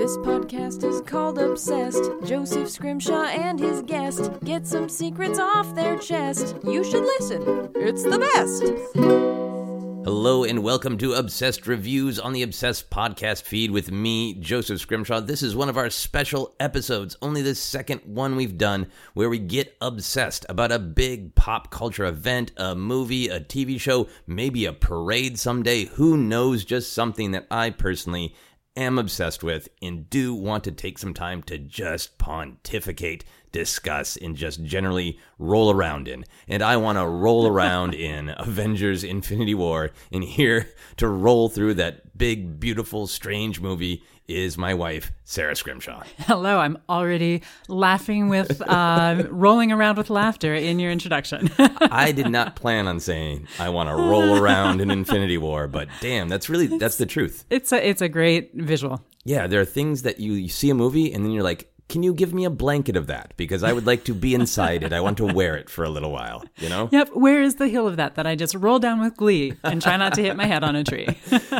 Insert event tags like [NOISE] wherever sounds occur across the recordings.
This podcast is called Obsessed. Joseph Scrimshaw and his guest get some secrets off their chest. You should listen, it's the best. Hello and welcome to Obsessed Reviews on the Obsessed podcast feed with me, Joseph Scrimshaw. This is one of our special episodes, only the second one we've done, where we get obsessed about a big pop culture event, a movie, a TV show, maybe a parade someday. Who knows? Just something that I personally am obsessed with and do want to take some time to just pontificate, discuss, and just generally roll around in. And I want to roll around [LAUGHS] in Avengers Infinity War. And here to roll through that big, beautiful, strange movie is my wife, Sara Scrimshaw. [LAUGHS] Hello, I'm already laughing with, uh, [LAUGHS] rolling around with laughter in your introduction. [LAUGHS] I did not plan on saying I want to roll around in Infinity War, but damn, that's really that's the truth. it's a it's a great visual. Yeah, there are things that you, you see a movie and then you're like, can you give me a blanket of that? Because I would like to be inside it. I want to wear it for a little while, you know? Yep, where is the hill of that that I just roll down with glee and try not to hit my head on a tree? [LAUGHS]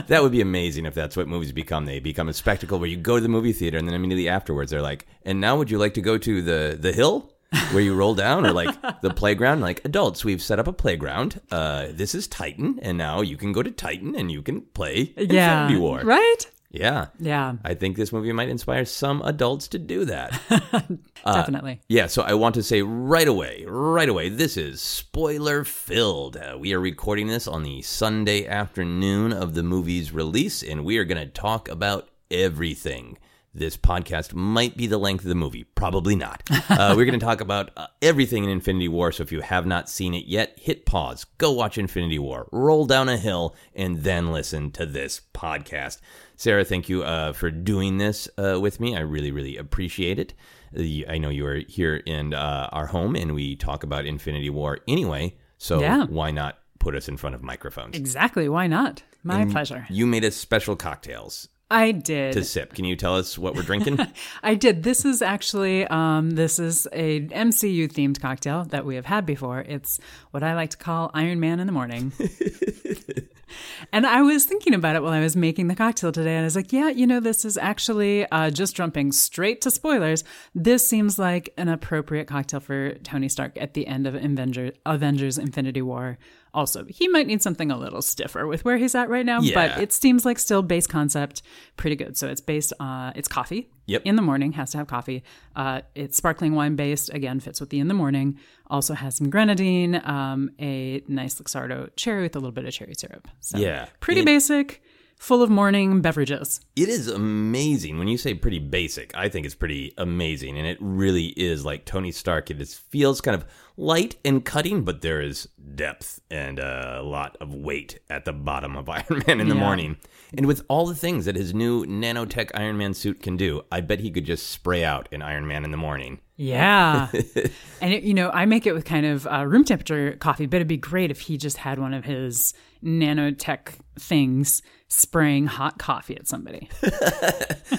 That would be amazing if that's what movies become. They become a spectacle where you go to the movie theater and then immediately afterwards they're like, and now would you like to go to the, the hill? Where you roll down, or like the playground, like adults, we've set up a playground. Uh, this is Titan, and now you can go to Titan and you can play yeah. Infinity War. Right? Yeah, Yeah, I think this movie might inspire some adults to do that. [LAUGHS] definitely. Yeah, so I want to say right away, right away, this is spoiler filled. Uh, we are recording this on the Sunday afternoon of the movie's release, and we are going to talk about everything. This podcast might be the length of the movie, probably not. [LAUGHS] Uh, we're going to talk about uh, everything in Infinity War, so if you have not seen it yet, hit pause, go watch Infinity War, roll down a hill, and then listen to this podcast. Sara, thank you uh, for doing this uh, with me. I really, really appreciate it. Uh, I know you are here in uh, our home and we talk about Infinity War anyway, so Yeah. why not put us in front of microphones? Exactly. Why not? My pleasure. You made us special cocktails I did. to sip. Can you tell us what we're drinking? [LAUGHS] I did. This is actually um, this is a MCU themed cocktail that we have had before. It's what I like to call Iron Man in the morning. [LAUGHS] and I was thinking about it while I was making the cocktail today, and I was like, yeah, you know, this is actually uh, just jumping straight to spoilers. This seems like an appropriate cocktail for Tony Stark at the end of Avenger, Avengers: Infinity War. Also, he might need something a little stiffer with where he's at right now, Yeah. but it seems like still base concept pretty good. So it's based uh it's coffee. Yep. In the morning has to have coffee. Uh it's sparkling wine based, again fits with the in the morning. Also has some grenadine, um a nice Luxardo cherry with a little bit of cherry syrup. So Yeah. Pretty It- basic, full of morning beverages. it is amazing. When you say pretty basic, I think it's pretty amazing. And it really is like Tony Stark. it just feels kind of light and cutting, but there is depth and a lot of weight at the bottom of [LAUGHS] Iron Man in the Yeah. morning. And with all the things that his new nanotech Iron Man suit can do, I bet he could just spray out an Iron Man in the morning. Yeah. [LAUGHS] and, it, you know, I make it with kind of uh, room temperature coffee, but it'd be great if he just had one of his nanotech things spraying hot coffee at somebody. [LAUGHS]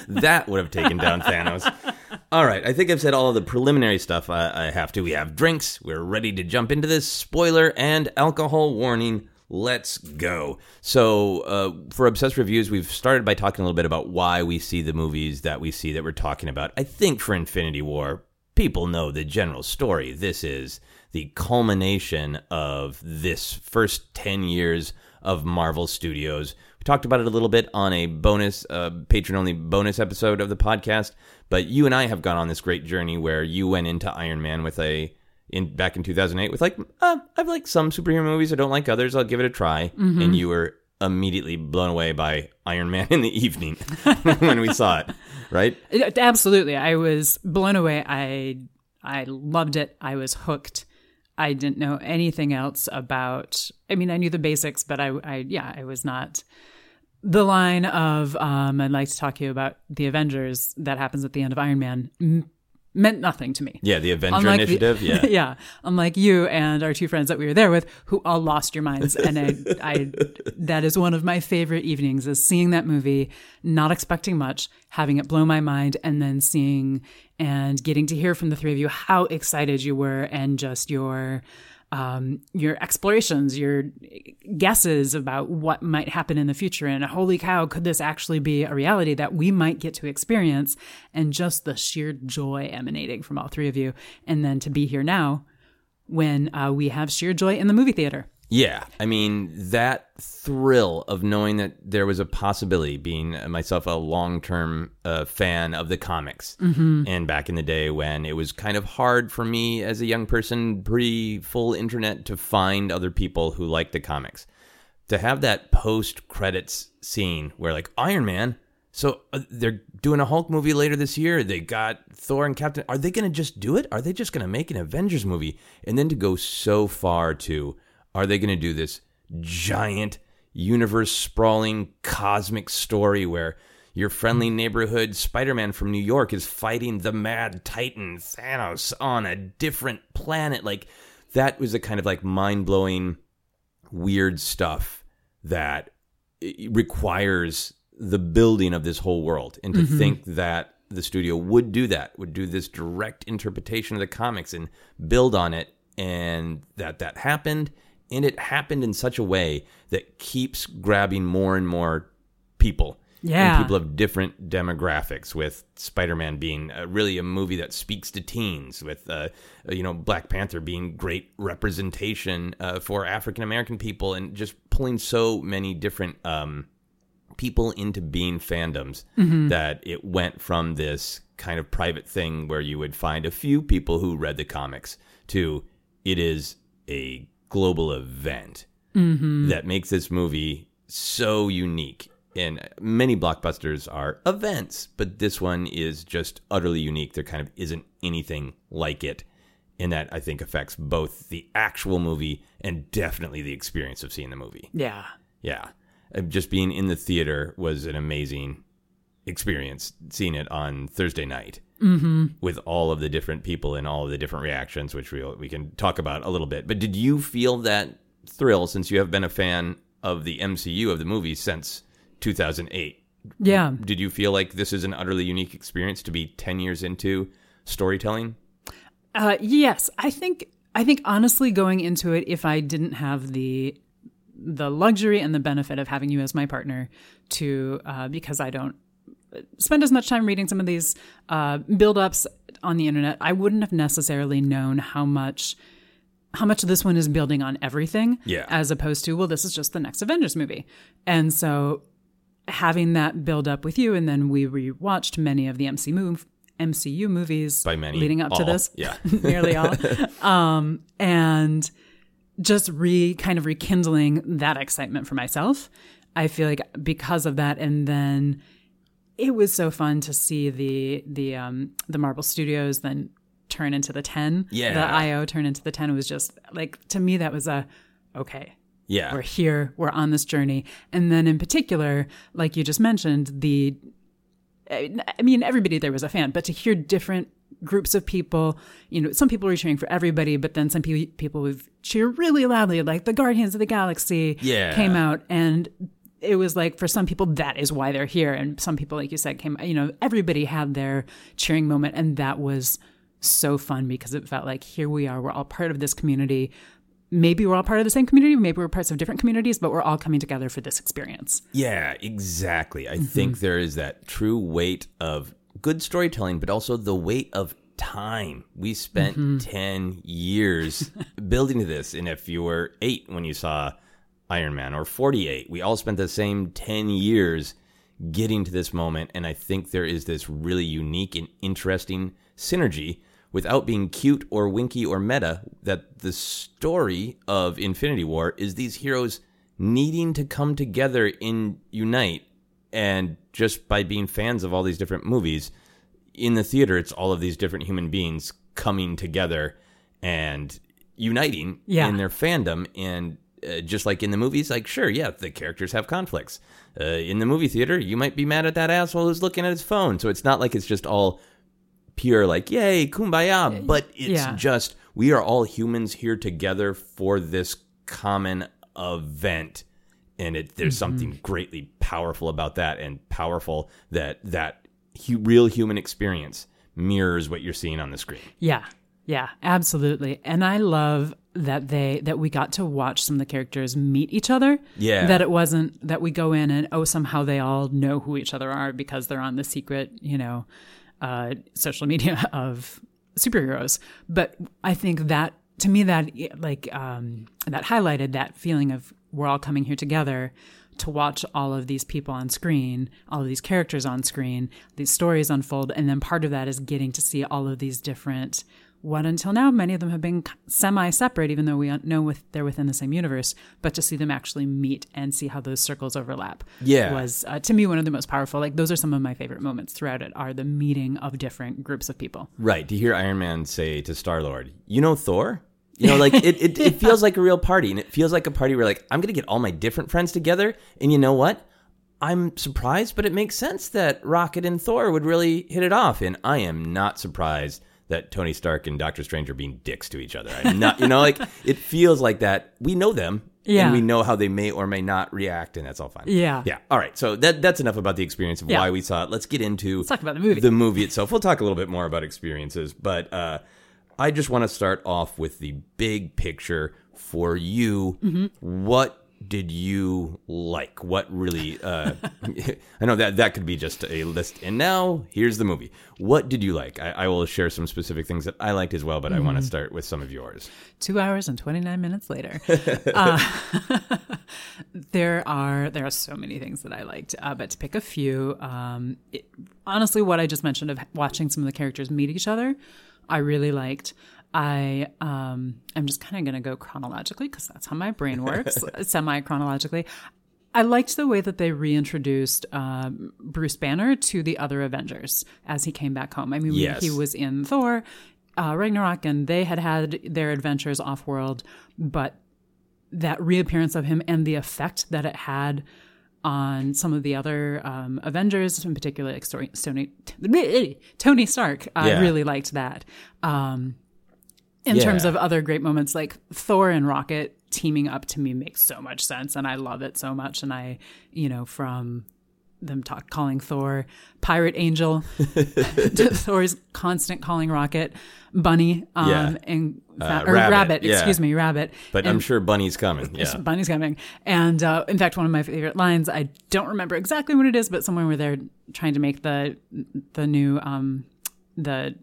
That would have taken down Thanos. All right, I think I've said all of the preliminary stuff I, I have to. We have drinks. We're ready to jump into this. Spoiler and alcohol warning. Let's go. So, uh, for Obsessed Reviews, we've started by talking a little bit about why we see the movies that we see that we're talking about. I think for Infinity War, people know the general story. This is the culmination of this first 10 years of Marvel Studios. We talked about it a little bit on a bonus, uh, patron only bonus episode of the podcast, but you and I have gone on this great journey where you went into Iron Man with a. In, back in 2008 with like uh, I've liked some superhero movies I don't like others I'll give it a try and you were immediately blown away by Iron Man in the [LAUGHS] evening [LAUGHS] when we saw it right Absolutely. I was blown away. I I loved it. I was hooked. I didn't know anything else about I mean, I knew the basics, but I I yeah, I was not the line of um I'd like to talk to you about the Avengers that happens at the end of Iron Man m- meant nothing to me. yeah the Avenger Unlike the- Initiative [LAUGHS] yeah yeah. Unlike you and our two friends that we were there with, who all lost your minds, and I, [LAUGHS] I, that is one of my favorite evenings is seeing that movie, not expecting much, having it blow my mind, and then seeing and getting to hear from the three of you how excited you were and just your um, your explorations, your guesses about what might happen in the future. And holy cow, could this actually be a reality that we might get to experience? And just the sheer joy emanating from all three of you. And then to be here now when uh, we have sheer joy in the movie theater. Yeah, I mean that thrill of knowing that there was a possibility, being myself a long-term uh, fan of the comics, mm-hmm. and back in the day when it was kind of hard for me as a young person, pre-full internet, to find other people who liked the comics. To have that post-credits scene where like Iron Man, so uh, they're doing a Hulk movie later this year. They got Thor and Captain. Are they going to just do it? Are they just going to make an Avengers movie? And then to go so far to are they going to do this giant, universe sprawling, cosmic story where your friendly neighborhood Spider Man from New York is fighting the mad Titan Thanos on a different planet? Like, that was the kind of like mind blowing, weird stuff that requires the building of this whole world. And to mm-hmm. think that the studio would do that, would do this direct interpretation of the comics and build on it, and that that happened and it happened in such a way that keeps grabbing more and more people. Yeah. And people of different demographics, with Spider Man being uh, really a movie that speaks to teens, with, uh, uh, you know, Black Panther being great representation uh, for African American people, and just pulling so many different um, people into being fandoms mm-hmm. that it went from this kind of private thing where you would find a few people who read the comics to it is a global event mm-hmm. that makes this movie so unique. And many blockbusters are events, but this one is just utterly unique. There kind of isn't anything like it. And that I think affects both the actual movie and definitely the experience of seeing the movie. Yeah. Yeah. Just being in the theater was an amazing experience seeing it on Thursday night mm-hmm. with all of the different people and all of the different reactions, which we we can talk about a little bit. But did you feel that thrill since you have been a fan of the MCU of the movies since 2008? Yeah. Did you feel like this is an utterly unique experience to be 10 years into storytelling? Uh, yes, I think I think honestly going into it if I didn't have the the luxury and the benefit of having you as my partner to uh, because I don't spend as much time reading some of these uh, build-ups on the internet, I wouldn't have necessarily known how much how much this one is building on everything, yeah. as opposed to well, this is just the next Avengers movie, and so having that build up with you, and then we rewatched many of the MC move. MCU movies by many leading up all. to this, yeah, [LAUGHS] nearly all, [LAUGHS] um, and just re kind of rekindling that excitement for myself. I feel like because of that, and then it was so fun to see the the um the Marvel Studios then turn into the 10. Yeah. The IO turn into the 10 it was just like to me that was a okay. Yeah. We're here, we're on this journey. And then in particular, like you just mentioned, the I mean everybody there was a fan, but to hear different groups of people, you know, some people were cheering for everybody, but then some people people would cheer really loudly like the Guardians of the Galaxy yeah. came out and it was like for some people that is why they're here. And some people like you said came you know everybody had their cheering moment. And that was so fun because it felt like here we are. We're all part of this community. Maybe we're all part of the same community. Maybe we're parts of different communities but we're all coming together for this experience. Yeah exactly. I mm-hmm. think there is that true weight of good storytelling but also the weight of time. We spent mm-hmm. 10 years [LAUGHS] building this. And if you were 8 when you saw Iron Man or 48. We all spent the same 10 years getting to this moment. And I think there is this really unique and interesting synergy without being cute or winky or meta that the story of Infinity War is these heroes needing to come together and unite. And just by being fans of all these different movies, in the theater, it's all of these different human beings coming together and uniting yeah. in their fandom. And uh, just like in the movies, like sure, yeah, the characters have conflicts. Uh, in the movie theater, you might be mad at that asshole who's looking at his phone. So it's not like it's just all pure, like yay, kumbaya. But it's yeah. just we are all humans here together for this common event, and it there's mm-hmm. something greatly powerful about that, and powerful that that hu- real human experience mirrors what you're seeing on the screen. Yeah, yeah, absolutely. And I love that they that we got to watch some of the characters meet each other. Yeah. That it wasn't that we go in and oh somehow they all know who each other are because they're on the secret, you know, uh, social media [LAUGHS] of superheroes. But I think that to me that like um, that highlighted that feeling of we're all coming here together to watch all of these people on screen, all of these characters on screen, these stories unfold, and then part of that is getting to see all of these different. What until now, many of them have been semi separate, even though we know with, they're within the same universe. But to see them actually meet and see how those circles overlap, Yeah. was uh, to me one of the most powerful. Like those are some of my favorite moments throughout it. Are the meeting of different groups of people. Right. To hear Iron Man say to Star Lord, "You know Thor." You know, like it, it, [LAUGHS] it feels like a real party, and it feels like a party where like I'm gonna get all my different friends together, and you know what? I'm surprised, but it makes sense that Rocket and Thor would really hit it off, and I am not surprised that Tony Stark and Doctor Strange are being dicks to each other. I'm not, you know, like it feels like that. We know them, Yeah. and we know how they may or may not react, and that's all fine. Yeah. yeah. All right, so that that's enough about the experience of Yeah. why we saw it. Let's get into Let's talk about the movie. the movie itself. We'll talk a little bit more about experiences, but uh, I just want to start off with the big picture for you. Mm-hmm. What did you like? What really? Uh, [LAUGHS] I know that that could be just a list. And now here's the movie. What did you like? I, I will share some specific things that I liked as well, but I Mm-hmm. want to start with some of yours. Two hours and twenty nine minutes later, [LAUGHS] uh, [LAUGHS] there are there are so many things that I liked, uh, but to pick a few, um, it, honestly, what I just mentioned of watching some of the characters meet each other, I really liked. I um, I'm just kind of going to go chronologically because that's how my brain [LAUGHS] works, semi chronologically. I liked the way that they reintroduced um, Bruce Banner to the other Avengers as he came back home. I mean, Yes. he was in Thor, uh, Ragnarok, and they had had their adventures off world, but that reappearance of him and the effect that it had on some of the other um, Avengers, in particular, like Tony, [LAUGHS] Tony Stark, I Yeah. really liked that. Um, in Yeah. terms of other great moments, like Thor and Rocket teaming up to me makes so much sense, and I love it so much. And I, you know, from them talk, calling Thor Pirate Angel to [LAUGHS] [LAUGHS] Thor's constant calling Rocket Bunny um, Yeah. and Uh, or Rabbit, Rabbit, yeah. excuse me, Rabbit. But I'm sure Bunny's coming. [LAUGHS] Yeah. Bunny's coming. And uh, in fact, one of my favorite lines, I don't remember exactly what it is, but somewhere where they're trying to make the the new um, the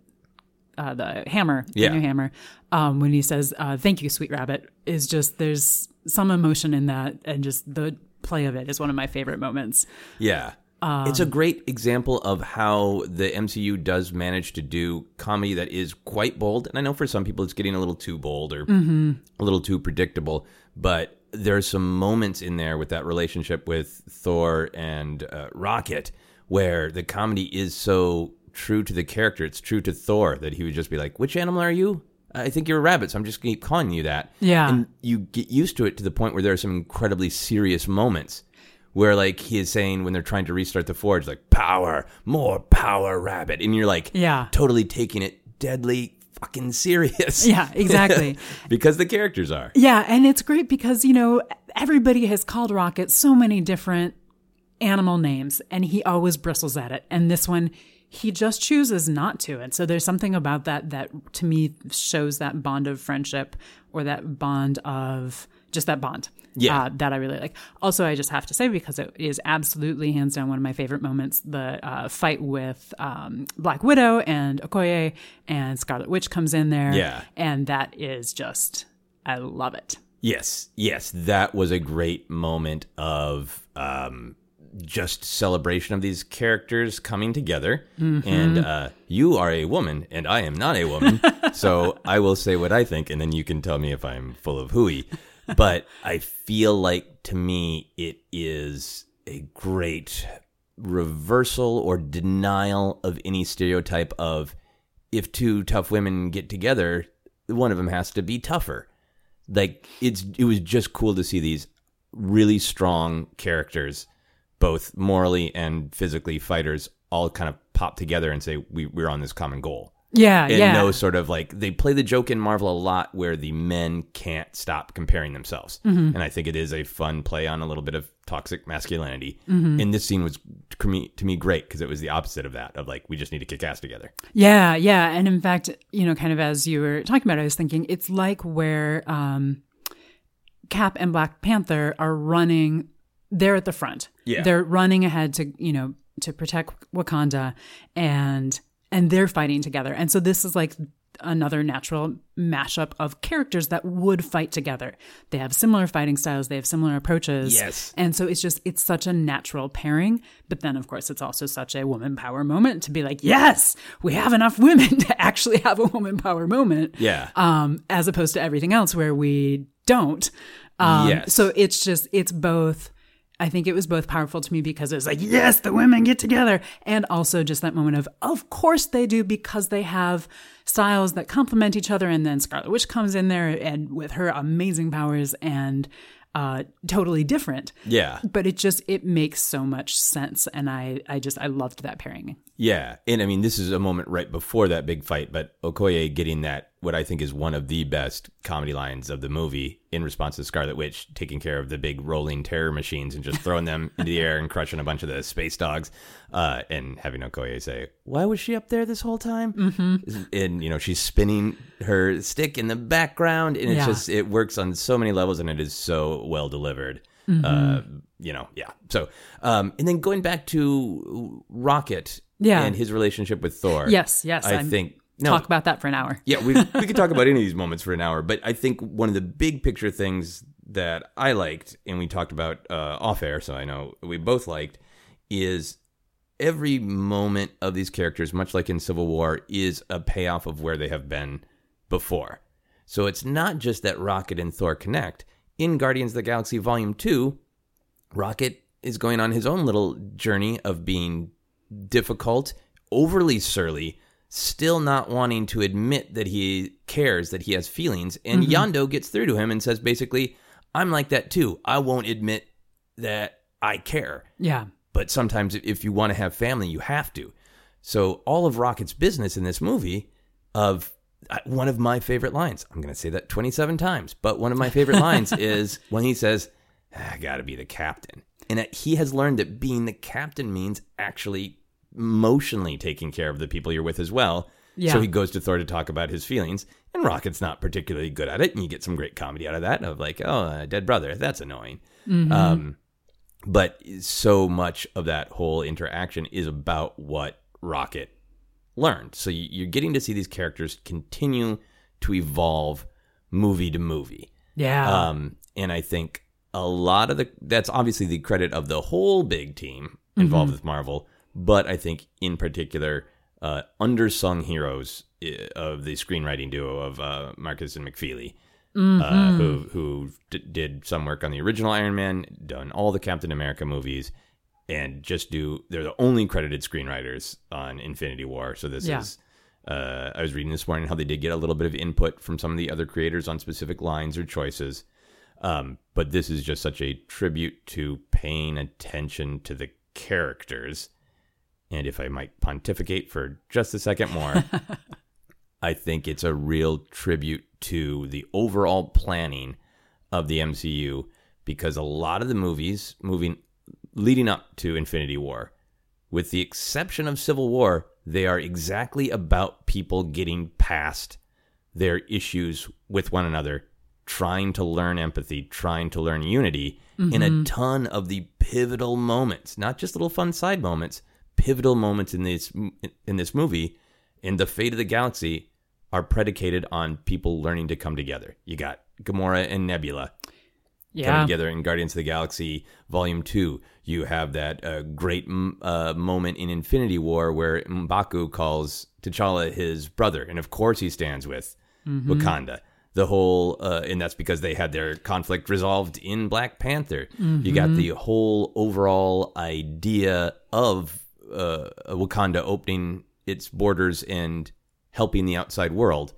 uh, the hammer, Yeah. the new hammer. Um, when he says uh, "Thank you, sweet rabbit," is just there's some emotion in that, and just the play of it is one of my favorite moments. Yeah. it's a great example of how the MCU does manage to do comedy that is quite bold. And I know for some people it's getting a little too bold or a little too predictable, but there's some moments in there with that relationship with Thor and uh, Rocket where the comedy is so true to the character. It's true to Thor that he would just be like, Which animal are you? I think you're a rabbit, so I'm just going to keep calling you that. Yeah. And you get used to it to the point where there are some incredibly serious moments where like he is saying when they're trying to restart the forge like power more power rabbit and you're like Yeah. totally taking it deadly fucking serious Yeah, exactly. [LAUGHS] because the characters are Yeah, and it's great because, you know, everybody has called Rocket so many different animal names and he always bristles at it. And this one, he just chooses not to. And so there's something about that that to me shows that bond of friendship or that bond of just that bond. Yeah. Uh, that I really like. Also, I just have to say, because it is absolutely hands down one of my favorite moments, the uh, fight with um, Black Widow and Okoye and Scarlet Witch comes in there. Yeah. And that is just, I love it. yes yes that was a great moment of um just celebration of these characters coming together. And uh you are a woman and i am not a woman. [LAUGHS] So i will say what i think and then you can tell me if i'm full of hooey. But i feel like to me it is a great reversal or denial of any stereotype of if two tough women get together one of them has to be tougher. Like it's it was just cool to see these really strong characters both morally and physically fighters all kind of pop together and say we, we're on this common goal Yeah, and yeah. no sort of like they play the joke in Marvel a lot where the men can't stop comparing themselves, Mm-hmm. and I think it is a fun play on a little bit of toxic masculinity. Mm-hmm. And this scene was to me, to me great because it was the opposite of that of like we just need to kick ass together. Yeah, yeah. And in fact, you know, kind of as you were talking about, it, I was thinking it's like where um, Cap and Black Panther are running, they're at the front. Yeah. They're running ahead to, you know, to protect Wakanda and and they're fighting together. And so this is like another natural mashup of characters that would fight together. They have similar fighting styles, they have similar approaches. Yes. And so it's just it's such a natural pairing, but then of course it's also such a woman power moment to be like, "Yes, we have enough women [LAUGHS] to actually have a woman power moment." Yeah. Um as opposed to everything else where we don't. Um Yes. so it's just it's both I think it was both powerful to me because it was like, yes, the women get together. And also just that moment of, of course they do because they have styles that complement each other. And then Scarlet Witch comes in there and with her amazing powers and uh, totally different. Yeah. But it just, it makes so much sense. And I, I just, I loved that pairing. Yeah, and I mean this is a moment right before that big fight, but Okoye getting that what I think is one of the best comedy lines of the movie in response to Scarlet Witch taking care of the big rolling terror machines and just throwing them into the air and crushing a bunch of the space dogs, uh, and having Okoye say, "Why was she up there this whole time?" Mm-hmm. And you know she's spinning her stick in the background, and it's Yeah. just it works on so many levels, and it is so well delivered. Mm-hmm. Uh, you know, yeah. So, um, and then going back to Rocket, Yeah. and his relationship with Thor. Yes, yes. I I'm- think no, Talk about that for an hour. yeah, we [LAUGHS] we could talk about any of these moments for an hour, but I think one of the big picture things that I liked, and we talked about uh, off air, so I know we both liked, is every moment of these characters, much like in Civil War, is a payoff of where they have been before. So it's not just that Rocket and Thor connect. In Guardians of the Galaxy Volume 2, Rocket is going on his own little journey of being difficult, overly surly, still not wanting to admit that he cares, that he has feelings. And mm-hmm. Yondu gets through to him and says basically, I'm like that too. I won't admit that I care. Yeah. But sometimes if you want to have family, you have to. So all of Rocket's business in this movie of uh, one of my favorite lines. I'm going to say that 27 times, but one of my favorite lines [LAUGHS] is when he says, "I got to be the captain." And that he has learned that being the captain means actually emotionally taking care of the people you're with as well. Yeah. So he goes to Thor to talk about his feelings, and Rocket's not particularly good at it, and you get some great comedy out of that of like, "Oh, a dead brother, that's annoying." Um, but so much of that whole interaction is about what Rocket learned. So you- you're getting to see these characters continue to evolve movie to movie. Yeah. Um, and I think a lot of the that's obviously the credit of the whole big team involved with Marvel, but I think in particular, uh, undersung heroes uh, of the screenwriting duo of uh, Markus and McFeely, uh, who who d- did some work on the original Iron Man, done all the Captain America movies, and just do they're the only credited screenwriters on Infinity War. So this Yeah. is uh, I was reading this morning how they did get a little bit of input from some of the other creators on specific lines or choices. Um, but this is just such a tribute to paying attention to the characters. And if I might pontificate for just a second more, [LAUGHS] I think it's a real tribute to the overall planning of the MCU because a lot of the movies moving leading up to Infinity War, with the exception of Civil War, they are exactly about people getting past their issues with one another, trying to learn empathy, trying to learn unity in a mm-hmm. ton of the pivotal moments, not just little fun side moments, pivotal moments in this in this movie in the fate of the galaxy are predicated on people learning to come together. You got Gamora and Nebula coming together in Guardians of the Galaxy Volume Two. You have that uh, great uh, moment in Infinity War where M'Baku calls T'Challa his brother, and of course he stands with Wakanda. The whole, uh, and that's because they had their conflict resolved in Black Panther. You got the whole overall idea of uh, Wakanda opening its borders and helping the outside world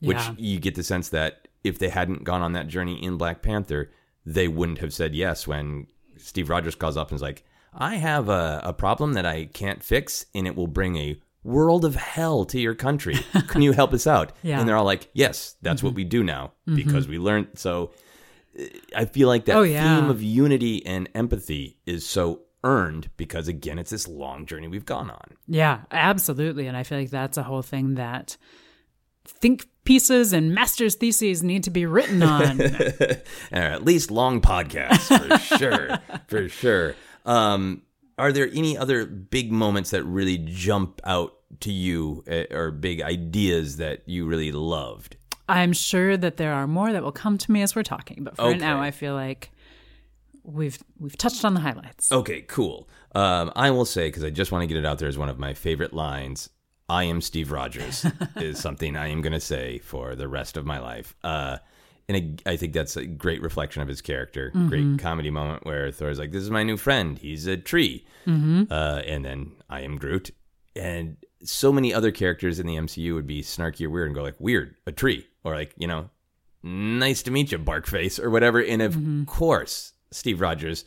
which Yeah. you get the sense that if they hadn't gone on that journey in Black Panther, they wouldn't have said yes when Steve Rogers calls up and is like, I have a, a problem that I can't fix, and it will bring a world of hell to your country. [LAUGHS] Can you help us out? Yeah. And they're all like, yes, that's what we do now because we learned. So I feel like that Oh, yeah. theme of unity and empathy is so earned because, again, it's this long journey we've gone on. Yeah, absolutely. And I feel like that's a whole thing that think pieces and master's theses need to be written [LAUGHS] on. or at least long podcasts for [LAUGHS] sure, for sure. Um, are there any other big moments that really jump out to you, eh, or big ideas that you really loved? I'm sure that there are more that will come to me as we're talking, but for Okay. now I feel like we've we've touched on the highlights. Okay, cool. Um, I will say because I just want to get it out there as one of my favorite lines. I am Steve Rogers [LAUGHS] is something I am going to say for the rest of my life. Uh, and I I think that's a great reflection of his character. Great comedy moment where Thor's like, "This is my new friend. He's a tree," uh, and then I am Groot. And so many other characters in the MCU would be snarky or weird and go like, "Weird, a tree," or like, you know, "Nice to meet you, Barkface," or whatever. And of course, Steve Rogers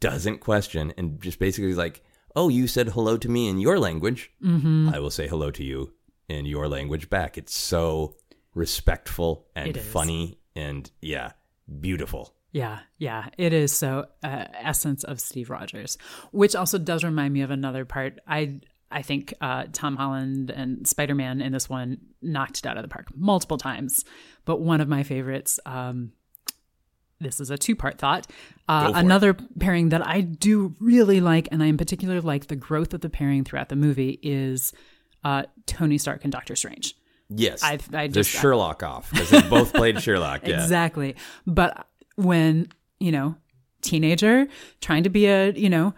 doesn't question and just basically is like, "Oh, you said hello to me in your language. I will say hello to you in your language back." It's so respectful and funny and yeah, beautiful. Yeah, yeah, it is so uh, essence of Steve Rogers, which also does remind me of another part. I I think uh, Tom Holland and Spider Man in this one knocked it out of the park multiple times, but one of my favorites. Um, this is a two part thought. Uh, for it. another pairing that I do really like, and I in particular like the growth of the pairing throughout the movie, is uh, Tony Stark and Doctor Strange. Yes, I- I the just- Sherlock off because they both played Sherlock. Yeah, Exactly. But when, you know, teenager trying to be a, you know,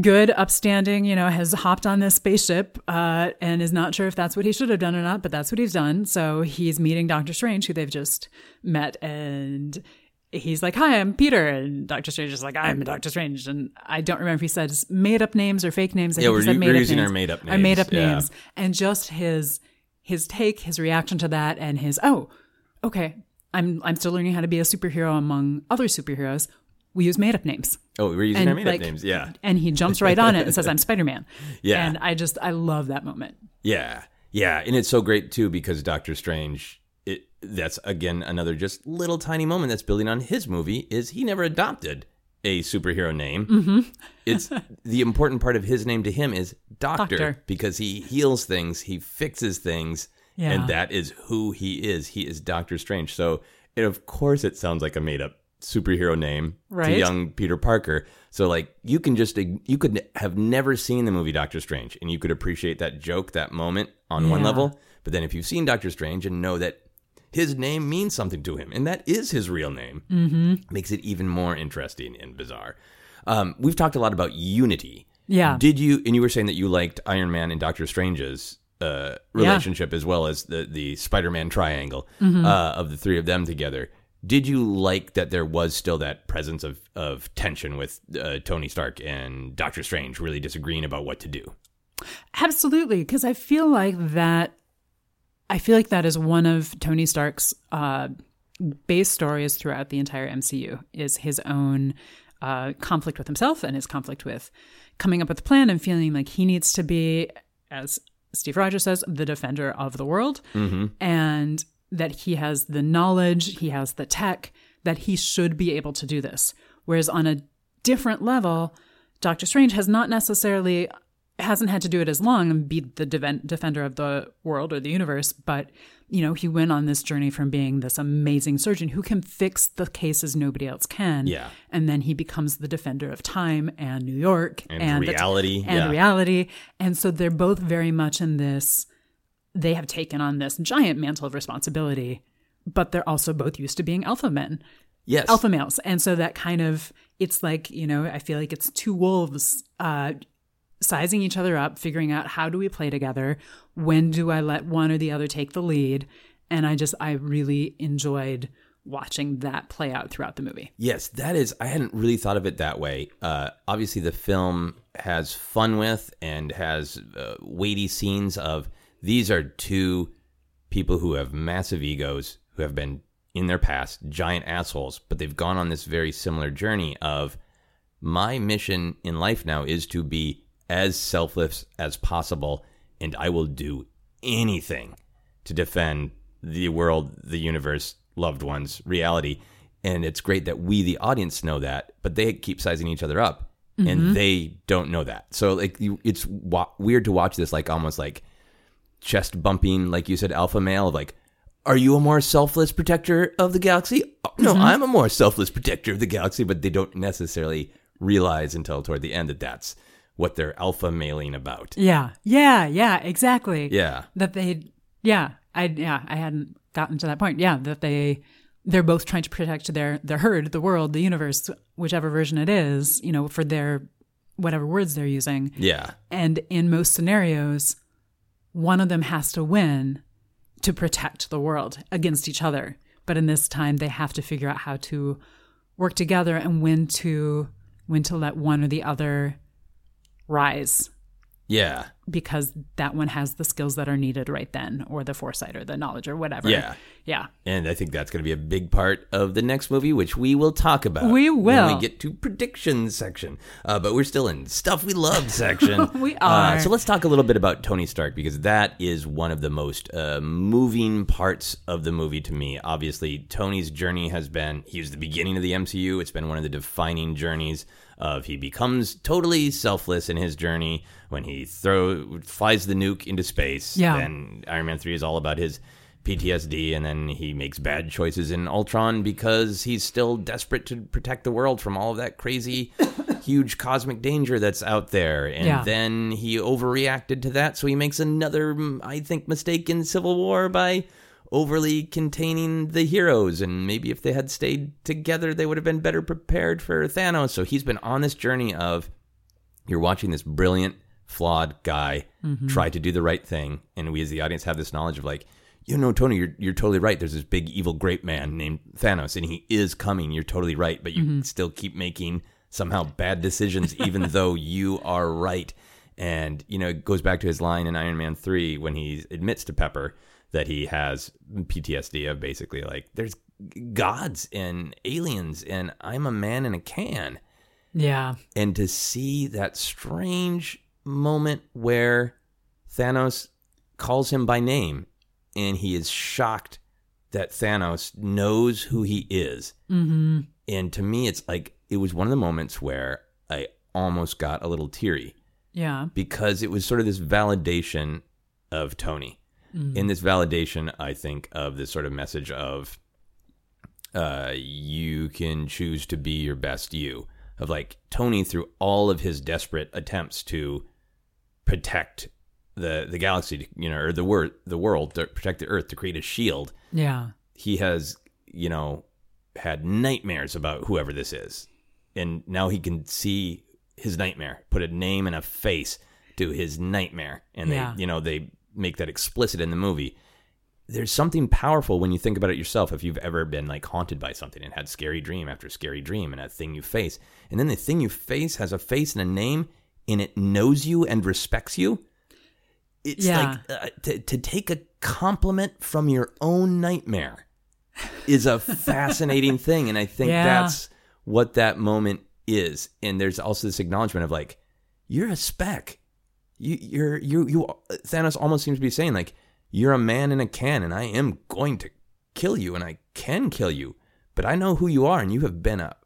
good, upstanding, you know, has hopped on this spaceship uh, and is not sure if that's what he should have done or not, but that's what he's done. So he's meeting Doctor Strange, who they've just met, and he's like, Hi, I'm Peter. And Doctor Strange is like, I'm Doctor Strange. And I don't remember if he says made up names or fake names. I Yeah, think we're he said made we're up using names. our made up Our made names, up yeah. names. And just his his take, his reaction to that, and his oh, okay, I'm I'm still learning how to be a superhero among other superheroes. We use made up names. Oh, we're using And, our made up like- names. Yeah, And he jumps right on it and says, I'm [LAUGHS] Spider Man. Yeah. And I just I love that moment. yeah, yeah, and it's so great too because Doctor Strange. That's again another just little tiny moment that's building on his movie is he never adopted a superhero name. Mm-hmm. It's [LAUGHS] the important part of his name to him is doctor, Doctor. because he heals things, he fixes things, Yeah. and that is who he is. He is Doctor Strange. So, of course, it sounds like a made up superhero name to young Peter Parker. So, like, you can just you could have never seen the movie Doctor Strange, and you could appreciate that joke, that moment on one level. But then, if you've seen Doctor Strange and know that his name means something to him, and that is his real name, mm-hmm. makes it even more interesting and bizarre. Um, we've talked a lot about unity. Yeah. Did you? And you were saying that you liked Iron Man and Doctor Strange's uh, relationship as well as the the Spider Man triangle Mm-hmm. uh, of the three of them together. Did you like that there was still that presence of of tension with uh, Tony Stark and Doctor Strange really disagreeing about what to do? Absolutely, because I feel like that. I feel like that is one of Tony Stark's uh, base stories throughout the entire MCU. Is his own uh, conflict with himself and his conflict with coming up with a plan and feeling like he needs to be, as Steve Rogers says, the defender of the world, and that he has the knowledge, he has the tech, that he should be able to do this. Whereas on a different level, Doctor Strange has not necessarily hasn't had to do it as long and be the deven- defender of the world or the universe, but you know, he went on this journey from being this amazing surgeon who can fix the cases nobody else can. Yeah. And then he becomes the defender of time and New York And the- reality, and yeah. reality. And so they're both very much in this they have taken on this giant mantle of responsibility, but they're also both used to being alpha men Yes, alpha males and so that kind of it's like you know i feel like it's two wolves uh sizing each other up figuring out how do we play together when do i let one or the other take the lead and i just i really enjoyed watching that play out throughout the movie Yes, that is. I hadn't really thought of it that way. Uh, obviously, the film has fun with and has uh, weighty scenes of these are two people who have massive egos, who have been in their past giant assholes, but they've gone on this very similar journey of my mission in life now is to be as selfless as possible and I will do anything to defend the world, the universe, loved ones, reality. And it's great that we, the audience, know that, but they keep sizing each other up, and mm-hmm. they don't know that. So like, you, it's wa- weird to watch this, like almost like chest bumping, like you said, alpha male. Of like, are you a more selfless protector of the galaxy? "Oh, No, mm-hmm. I'm a more selfless protector of the galaxy, but they don't necessarily realize until toward the end that that's what they're alpha mailing about. Yeah. Yeah. Yeah. Exactly. Yeah. That they, yeah, I, yeah, I hadn't gotten to that point. Yeah. That they, they're both trying to protect their, their herd, the world, the universe, whichever version it is, you know, for their, whatever words they're using. Yeah. And in most scenarios, one of them has to win to protect the world against each other. But in this time, they have to figure out how to work together and when to when to let one or the other rise Yeah. because that one has the skills that are needed right then or the foresight or the knowledge or whatever. Yeah. Yeah. And I think that's going to be a big part of the next movie, which we will talk about. We when will. we get to predictions section. Uh, but we're still in stuff we love [LAUGHS] section. We Uh, are. so let's talk a little bit about Tony Stark because that is one of the most uh, moving parts of the movie to me. Obviously, Tony's journey has been he was the beginning of the MCU. It's been one of the defining journeys of he becomes totally selfless in his journey when he throw flies the nuke into space. Yeah. Then Iron Man three is all about his PTSD, and then he makes bad choices in Ultron because he's still desperate to protect the world from all of that crazy, [COUGHS] huge cosmic danger that's out there. And Yeah. then he overreacted to that, so he makes another, I think, mistake in Civil War by overly containing the heroes. And maybe if they had stayed together, they would have been better prepared for Thanos. So he's been on this journey of you're watching this brilliant, flawed guy mm-hmm. try to do the right thing, and we as the audience have this knowledge of like, you know, Tony, you're you're totally right. There's this big evil great man named Thanos, and he is coming. You're totally right, but you mm-hmm. still keep making somehow bad decisions, even [LAUGHS] though you are right. And you know, it goes back to his line in Iron Man three when he admits to Pepper that he has PTSD of basically like there's gods and aliens, and I'm a man in a can Yeah. and to see that strange moment where Thanos calls him by name and he is shocked that Thanos knows who he is. Mm-hmm. And to me, it's like it was one of the moments where I almost got a little teary Yeah. because it was sort of this validation of Tony. In this validation, I think of this sort of message of uh, you can choose to be your best you. Of like Tony, through all of his desperate attempts to protect the the galaxy, you know, or the world, the world, to protect the Earth, to create a shield, Yeah. he has, you know, had nightmares about whoever this is. And now he can see his nightmare, put a name and a face to his nightmare. And Yeah. they, you know, they make that explicit in the movie. There's something powerful when you think about it yourself. If you've ever been like haunted by something and had scary dream after scary dream and a thing you face, and then the thing you face has a face and a name and it knows you and respects you. It's Yeah. like uh, to, to take a compliment from your own nightmare is a fascinating [LAUGHS] thing and i think Yeah. that's what that moment is and there's also this acknowledgement of like you're a speck you you're you you thanos almost seems to be saying like you're a man in a can and i am going to kill you and i can kill you but i know who you are and you have been a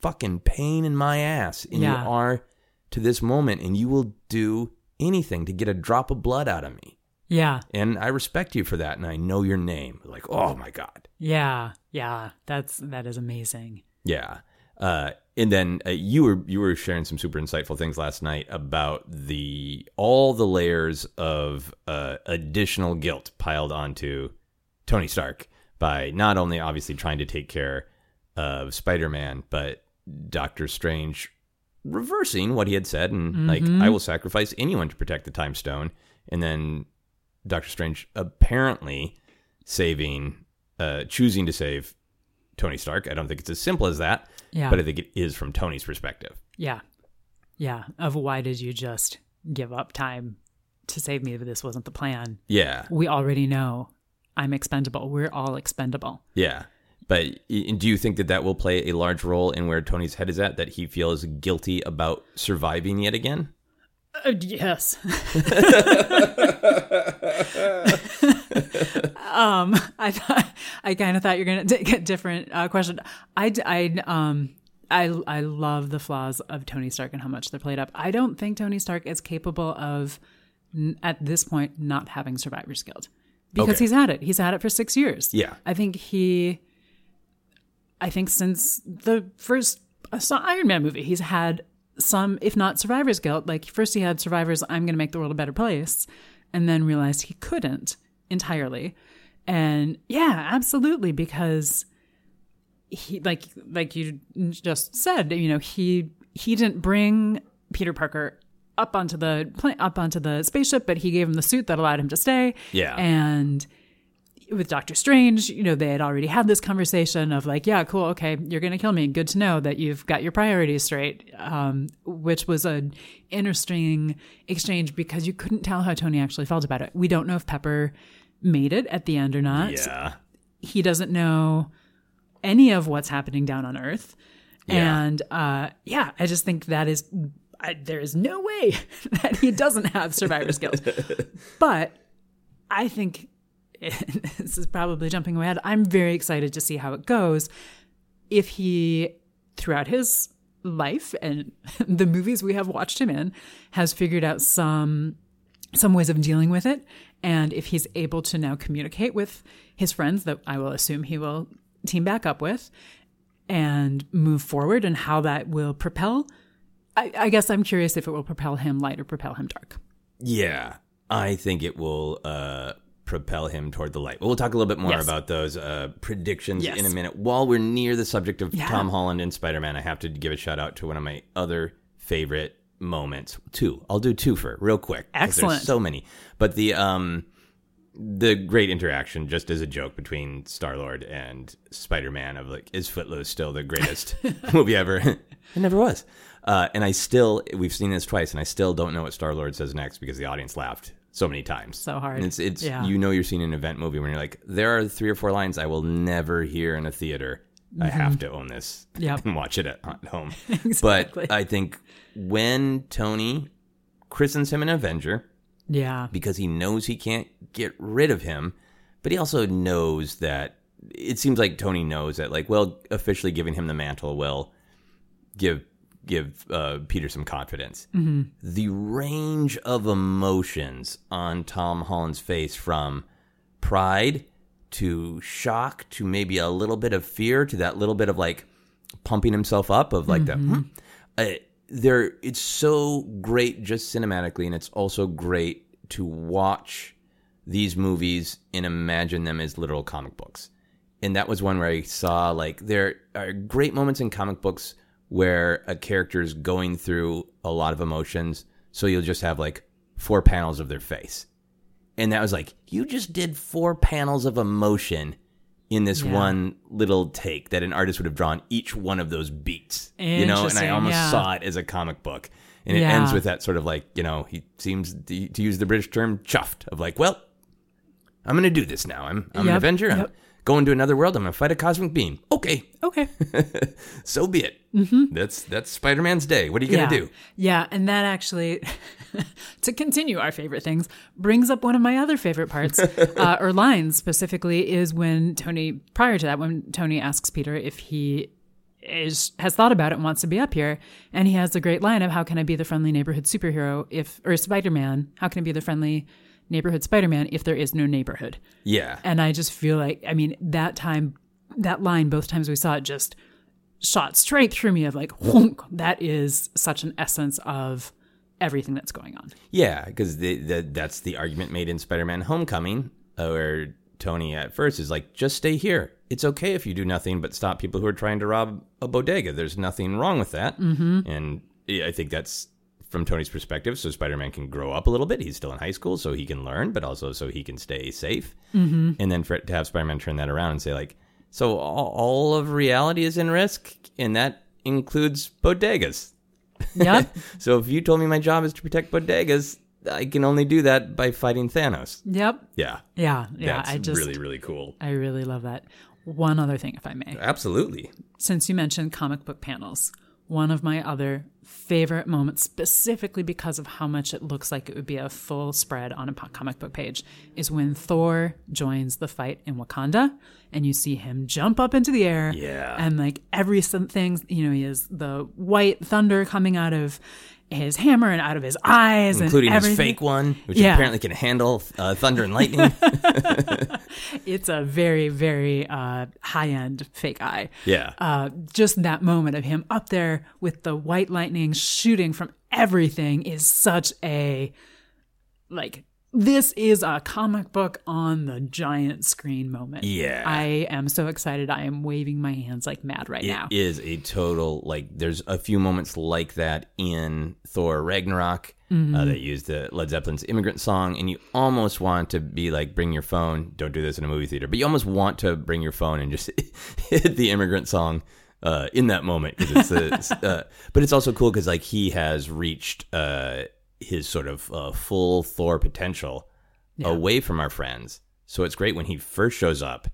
fucking pain in my ass and Yeah. you are to this moment and you will do anything to get a drop of blood out of me Yeah. and I respect you for that, and I know your name. Like, oh my god, Yeah. Yeah. That's that is amazing. yeah. Uh, and then uh, you were you were sharing some super insightful things last night about the all the layers of uh, additional guilt piled onto Tony Stark by not only obviously trying to take care of Spider Man, but Doctor Strange reversing what he had said and like I will sacrifice anyone to protect the time stone, and then Doctor Strange apparently saving, uh, choosing to save Tony Stark. I don't think it's as simple as that, Yeah. but I think it is from Tony's perspective. Yeah. Yeah. Of why did you just give up time to save me if this wasn't the plan? Yeah, We already know I'm expendable. We're all expendable. yeah. But do you think that that will play a large role in where Tony's head is at? That he feels guilty about surviving yet again? Uh, yes. [LAUGHS] [LAUGHS] [LAUGHS] I thought I kind of thought you're going to take a different uh, question. I, I um I I love the flaws of Tony Stark and how much they're played up. I don't think Tony Stark is capable of n- at this point not having survivor's guilt because Okay. he's had it. He's had it for six years. Yeah. I think he. I think since the first Iron Man movie, he's had some, if not survivor's guilt. Like first he had survivors, I'm going to make the world a better place, and then realized he couldn't entirely. And yeah, absolutely, because he like like you just said, you know, he he didn't bring Peter Parker up onto the plane up onto the spaceship, but he gave him the suit that allowed him to stay. Yeah. And with Doctor Strange, you know, they had already had this conversation of like, yeah, cool, okay, you're going to kill me. Good to know that you've got your priorities straight, um, which was an interesting exchange because you couldn't tell how Tony actually felt about it. We don't know if Pepper made it at the end or not. Yeah. He doesn't know any of what's happening down on Earth. Yeah. And uh, yeah, I just think that is, I, there is no way [LAUGHS] that he doesn't have survivor's guilt. [LAUGHS] But I think [LAUGHS] this is probably jumping ahead. I'm very excited to see how it goes. If he, throughout his life and [LAUGHS] the movies we have watched him in, has figured out some some ways of dealing with it, and if he's able to now communicate with his friends that I will assume he will team back up with, and move forward, and how that will propel. I, I guess I'm curious if it will propel him light or propel him dark. Yeah, I think it will uh, propel him toward the light. We'll talk a little bit more Yes. about those uh, predictions Yes. in a minute. While we're near the subject of Yeah. Tom Holland and Spider Man, I have to give a shout out to one of my other favorite moments. Two, I'll do two for real quick. Excellent. There's so many, but the um, the great interaction, just as a joke between Star Lord and Spider Man, of like, is Footloose still the greatest [LAUGHS] movie ever? [LAUGHS] it never was. Uh, and I still, we've seen this twice, and I still don't know what Star Lord says next because the audience laughed so many times. So hard. And it's, it's Yeah. you know, you're seeing an event movie when you're like, there are three or four lines I will never hear in a theater. I have to own this Mm-hmm. Yep. and watch it at at home. [LAUGHS] Exactly. But I think when Tony christens him an Avenger, Yeah. because he knows he can't get rid of him, but he also knows that it seems like Tony knows that like well officially giving him the mantle will give give uh, Peter some confidence. The range of emotions on Tom Holland's face from pride to shock to maybe a little bit of fear to that little bit of like pumping himself up of like the hmm. uh, there it's so great just cinematically and it's also great to watch these movies and imagine them as literal comic books and that was one where i saw like there are great moments in comic books where a character is going through a lot of emotions so you'll just have like four panels of their face and that was like you just did four panels of emotion in this Yeah. one little take that an artist would have drawn each one of those beats you know and i almost yeah. saw it as a comic book and it Yeah. ends with that sort of like you know he seems to, to use the british term chuffed of like well i'm gonna do this now i'm, I'm an Yep, avenger i'm yep. Going into another world i'm gonna fight a cosmic beam okay Okay. [LAUGHS] so be it that's that's spider-man's day what are you gonna Mm-hmm. yeah. do Yeah, and that actually, [LAUGHS] to continue our favorite things, brings up one of my other favorite parts [LAUGHS] uh, or lines specifically is when Tony. Prior to that, when Tony asks Peter if he is has thought about it and wants to be up here, and he has the great line of "How can I be the friendly neighborhood superhero if or Spider Man? How can I be the friendly neighborhood Spider Man if there is no neighborhood?" yeah And I just feel like, I mean, that time, that line, both times we saw it, just shot straight through me of like, whonk, that is such an essence of everything that's going on. Yeah, because that's the argument made in Spider-Man: Homecoming, uh, where Tony at first is like, "Just stay here. It's okay if you do nothing but stop people who are trying to rob a bodega. There's nothing wrong with that." Mm-hmm. And I think that's from Tony's perspective. So Spider-Man can grow up a little bit. He's still in high school, so he can learn, but also so he can stay safe. Mm-hmm. And then for to have Spider-Man turn that around and say like, "So all, all of reality is in risk, and that includes bodegas." Yep. [LAUGHS] So if you told me my job is to protect bodegas, I can only do that by fighting Thanos. yep. Yeah. Yeah. Yeah. That's I just, really, really cool. I really love that. One other thing, if I may. Absolutely. Since you mentioned comic book panels, one of my other favorite moments, specifically because of how much it looks like it would be a full spread on a comic book page, is when Thor joins the fight in Wakanda and you see him jump up into the air. Yeah. And like every something, you know, he has the white thunder coming out of his hammer and out of his eyes, including and his fake one, which Yeah. apparently can handle uh, thunder and lightning. [LAUGHS] It's a very, very uh, high end fake eye. yeah. uh, just that moment of him up there with the white lightning shooting from everything is such a like this is a comic book on the giant screen moment. Yeah. I am so excited. I am waving my hands like mad right now. It is a total like. There's a few moments like that in Thor Ragnarok Mm-hmm. uh, that used the Led Zeppelin's "Immigrant Song," and you almost want to be like, bring your phone. Don't do this in a movie theater, but you almost want to bring your phone and just [LAUGHS] hit the "Immigrant Song." Uh, in that moment, because it's, a, [LAUGHS] uh, but it's also cool because like he has reached uh, his sort of uh, full Thor potential away from our friends. So it's great when he first shows up,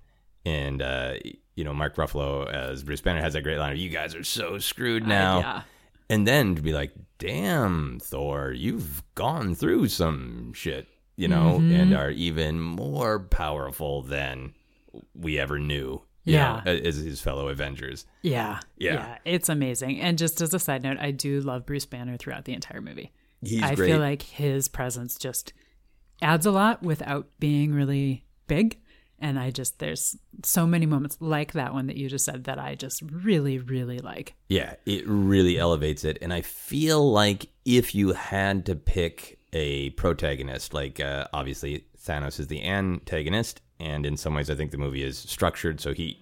and uh, you know Mark Ruffalo as Bruce Banner has that great line of "You guys are so screwed now," yeah. and then to be like, "Damn, Thor, you've gone through some shit," you know, and are even more powerful than we ever knew. Yeah. know, as his fellow Avengers. Yeah. Yeah. It's amazing. And just as a side note, I do love Bruce Banner throughout the entire movie. He's I great. feel like his presence just adds a lot without being really big. And I just, there's so many moments like that one that you just said that I just really, really like. Yeah, it really elevates it. And I feel like if you had to pick a protagonist, like uh, obviously Thanos is the antagonist, and in some ways I think the movie is structured so he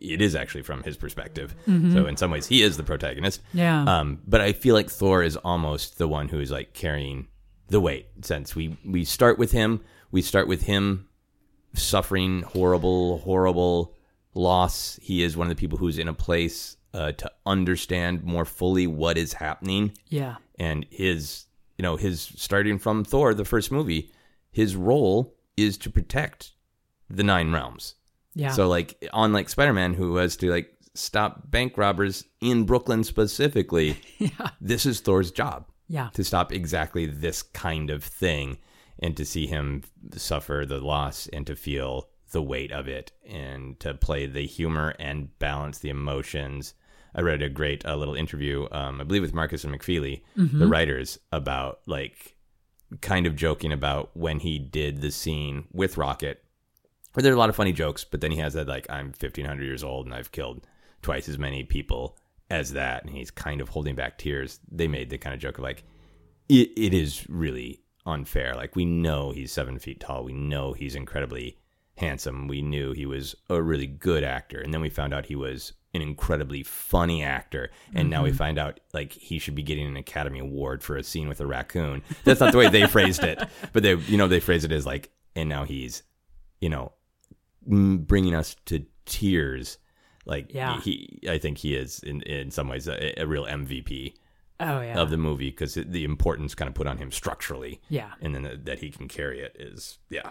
it is actually from his perspective. So in some ways he is the protagonist. Yeah. Um, but I feel like Thor is almost the one who is like carrying the weight since we we start with him, we start with him suffering horrible, horrible loss. He is one of the people who's in a place uh, to understand more fully what is happening, yeah. and his, you know, his starting from Thor, the first movie, his role is to protect the nine realms. Yeah. So, like, on like Spider Man, who has to like stop bank robbers in Brooklyn specifically, [LAUGHS] yeah. this is Thor's job Yeah. to stop exactly this kind of thing and to see him suffer the loss and to feel the weight of it and to play the humor and balance the emotions. I read a great uh, little interview, um, I believe with Markus and McFeely, the writers, about like kind of joking about when he did the scene with Rocket, where there are a lot of funny jokes, but then he has that like, I'm 1500 years old and I've killed twice as many people as that. And he's kind of holding back tears. They made the kind of joke of like, it, it is really unfair. Like we know he's seven feet tall. We know he's incredibly handsome. We knew he was a really good actor, and then we found out he was an incredibly funny actor. And now we mm-hmm. find out like he should be getting an Academy Award for a scene with a raccoon. That's not the way they phrased it, [LAUGHS] but they, you know, they phrased it as like, and now he's, you know, bringing us to tears. Like Yeah. he, I think he is in in some ways a, a real MVP Oh, yeah. of the movie because the importance kind of put on him structurally. Yeah. And then that, that he can carry it is, yeah.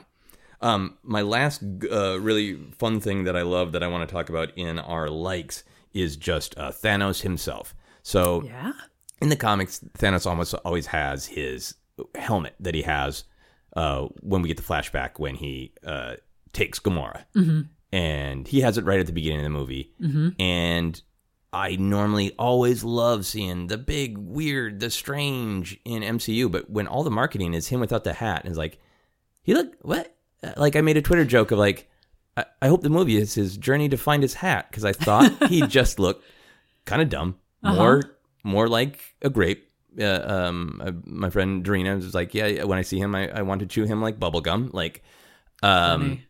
Um, my last uh, really fun thing that I love that I want to talk about in our likes is just uh, Thanos himself. So yeah. in the comics, Thanos almost always has his helmet that he has uh, when we get the flashback when he uh, takes Gamora. And he has it right at the beginning of the movie. And I normally always love seeing the big, weird, the strange in MCU. But when all the marketing is him without the hat, and it's like, he look, what? Uh, Like I made a Twitter joke of like, I, I hope the movie is his journey to find his hat because I thought [LAUGHS] he just looked kind of dumb, more more like a grape. Uh, um, uh, my friend Dorina was like, yeah, when I see him, I, I want to chew him like bubblegum. Like, um, Funny.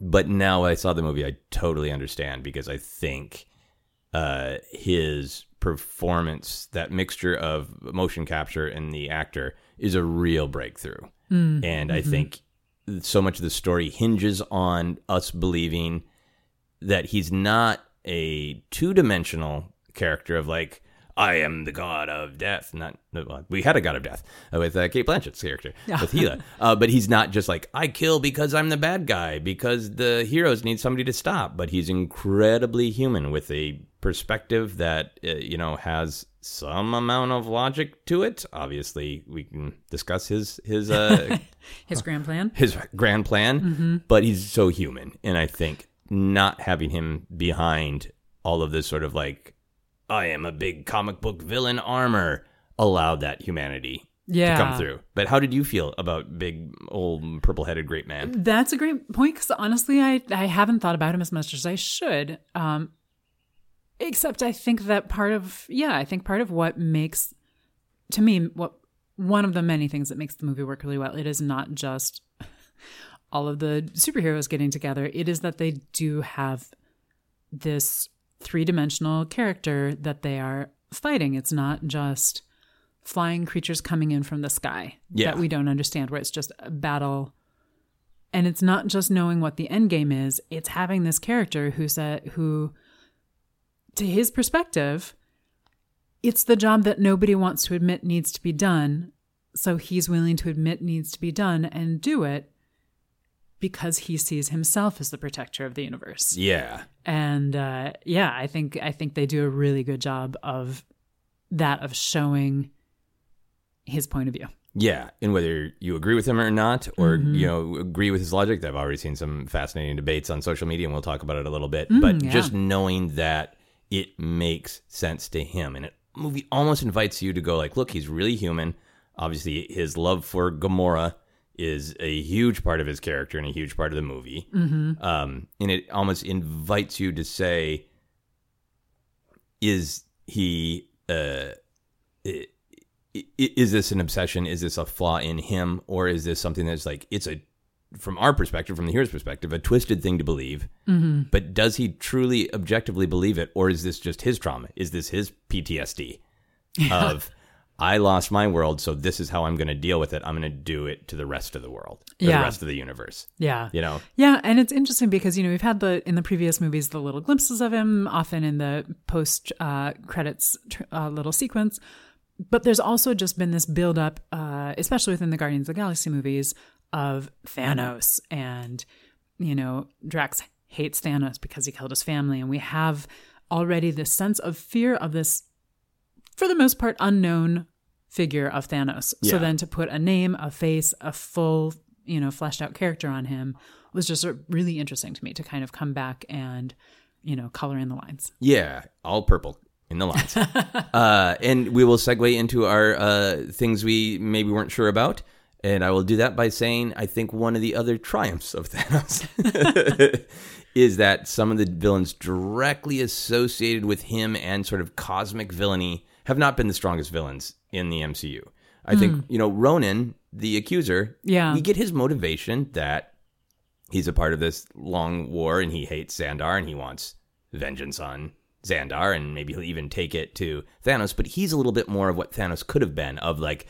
But now I saw the movie, I totally understand because I think uh, his performance, that mixture of motion capture and the actor, is a real breakthrough. and I think so much of the story hinges on us believing that he's not a two dimensional character of like, I am the god of death. Not well, we had a god of death uh, with uh, Cate Blanchett's character with Hela, [LAUGHS] uh, but he's not just like I kill because I'm the bad guy because the heroes need somebody to stop. But he's incredibly human with a perspective that uh, you know has some amount of logic to it. Obviously, we can discuss his his uh, [LAUGHS] His grand plan. his grand plan, but he's so human, and I think not having him behind all of this sort of like I am a big comic book villain armor allowed that humanity Yeah. to come through. But how did you feel about big old purple headed great man? That's a great point because honestly, I, I haven't thought about him as much as I should. Um, except I think that part of, yeah, I think part of what makes, to me, what one of the many things that makes the movie work really well, it is not just [LAUGHS] all of the superheroes getting together, it is that they do have this three dimensional character that they are fighting. It's not just flying creatures coming in from the sky Yeah. that we don't understand, where it's just a battle. And it's not just knowing what the end game is, it's having this character who said who to his perspective, it's the job that nobody wants to admit needs to be done. So he's willing to admit needs to be done and do it because he sees himself as the protector of the universe Yeah. and uh, yeah, I think I think they do a really good job of that of showing his point of view. Yeah, and whether you agree with him or not, or Mm-hmm. you know agree with his logic, I've already seen some fascinating debates on social media, and we'll talk about it a little bit. but Mm, yeah. just knowing that it makes sense to him, and it movie almost invites you to go like, look, he's really human. Obviously, his love for Gamora is a huge part of his character and a huge part of the movie. Mm-hmm. Um, and it almost invites you to say, is he? Uh, is this an obsession? Is this a flaw in him, or is this something that's like it's a, from our perspective, from the hero's perspective, a twisted thing to believe? Mm-hmm. But does he truly, objectively believe it, or is this just his trauma? Is this his PTSD [LAUGHS] of I lost my world, so this is how I'm going to deal with it. I'm going to do it to the rest of the world, or Yeah. the rest of the universe. Yeah. You know, Yeah, and it's interesting because you know we've had the in the previous movies the little glimpses of him, often in the post uh, credits tr- uh, little sequence. But there's also just been this build up, uh, especially within the Guardians of the Galaxy movies, of Thanos, and you know Drax hates Thanos because he killed his family, and we have already this sense of fear of this, for the most part, unknown figure of Thanos. So then to put a name, a face, a full, you know, fleshed out character on him was just really interesting to me to kind of come back and, you know, color in the lines. Yeah, all purple in the lines. [LAUGHS] uh, and we will segue into our uh, things we maybe weren't sure about. And I will do that by saying I think one of the other triumphs of [LAUGHS] Thanos [LAUGHS] is that some of the villains directly associated with him and sort of cosmic villainy have not been the strongest villains in the MCU. I think, hmm. you know, Ronan, the accuser, Yeah. we get his motivation that he's a part of this long war and he hates Xandar and he wants vengeance on Xandar and maybe he'll even take it to Thanos, but he's a little bit more of what Thanos could have been of like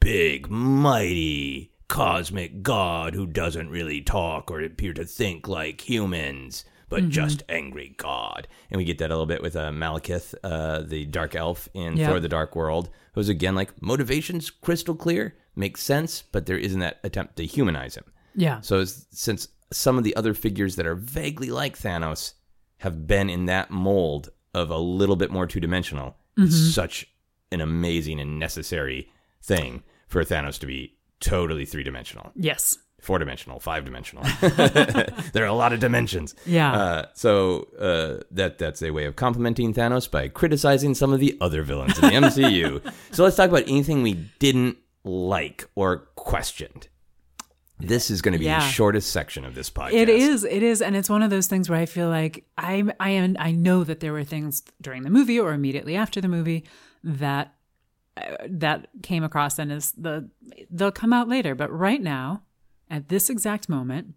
big, mighty, cosmic god who doesn't really talk or appear to think like humans, but just angry god. And we get that a little bit with uh, Malekith, uh, the dark elf in Yep. Thor the Dark World, who's again like motivations crystal clear, makes sense, but there isn't that attempt to humanize him. Yeah. So since some of the other figures that are vaguely like Thanos have been in that mold of a little bit more two dimensional, it's such an amazing and necessary thing for Thanos to be totally three dimensional, Yes. Four dimensional, five dimensional. [LAUGHS] [LAUGHS] there are a lot of dimensions. Yeah. Uh, so uh, that that's a way of complimenting Thanos by criticizing some of the other villains in the MCU. [LAUGHS] so let's talk about anything we didn't like or questioned. This is going to be Yeah. the shortest section of this podcast. It is. It is, and it's one of those things where I feel like I, I am. I know that there were things during the movie or immediately after the movie that uh, that came across, and is the they'll come out later. But right now, at this exact moment,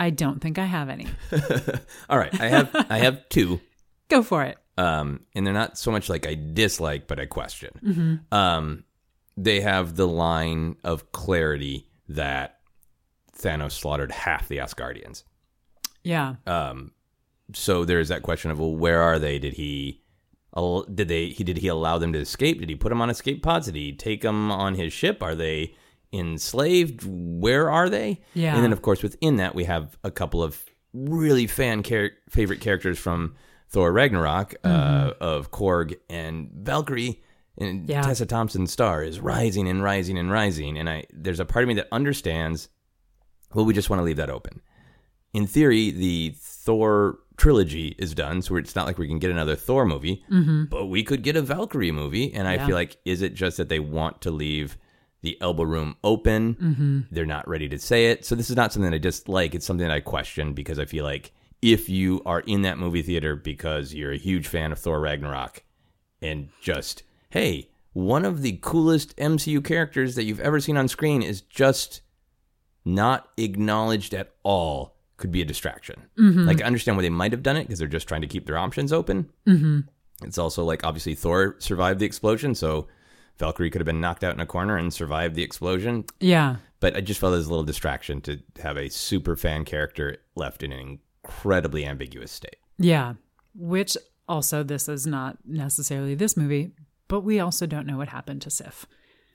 I don't think I have any. [LAUGHS] All right, I have I have [LAUGHS] two, Go for it. um, and they're not so much like I dislike, but I question. Um, they have the line of clarity that Thanos slaughtered half the Asgardians. Yeah. um, so there's that question of well, where are they? Did he, did they? He did he allow them to escape? Did he put them on escape pods? Did he take them on his ship? Are they enslaved? Where are they? Yeah. And then of course within that we have a couple of really fan char- favorite characters from Thor Ragnarok uh, Mm-hmm. of Korg and Valkyrie and Yeah. Tessa Thompson's star is rising and rising and rising. And I there's a part of me that understands. Well, we just want to leave that open. In theory, the Thor trilogy is done, so it's not like we can get another Thor movie, but we could get a Valkyrie movie. And I Mm-hmm. Yeah. feel like, is it just that they want to leave the elbow room open? Mm-hmm. They're not ready to say it. So this is not something that I dislike. It's something that I question because I feel like if you are in that movie theater because you're a huge fan of Thor Ragnarok and just, hey, one of the coolest MCU characters that you've ever seen on screen is just not acknowledged at all could be a distraction. Like, I understand why they might have done it because they're just trying to keep their options open. Mm-hmm. It's also like, obviously, Thor survived the explosion, so Valkyrie could have been knocked out in a corner and survived the explosion. Yeah. But I just felt it was a little distraction to have a super fan character left in an incredibly ambiguous state. Yeah. Which also, this is not necessarily this movie, but we also don't know what happened to Sif.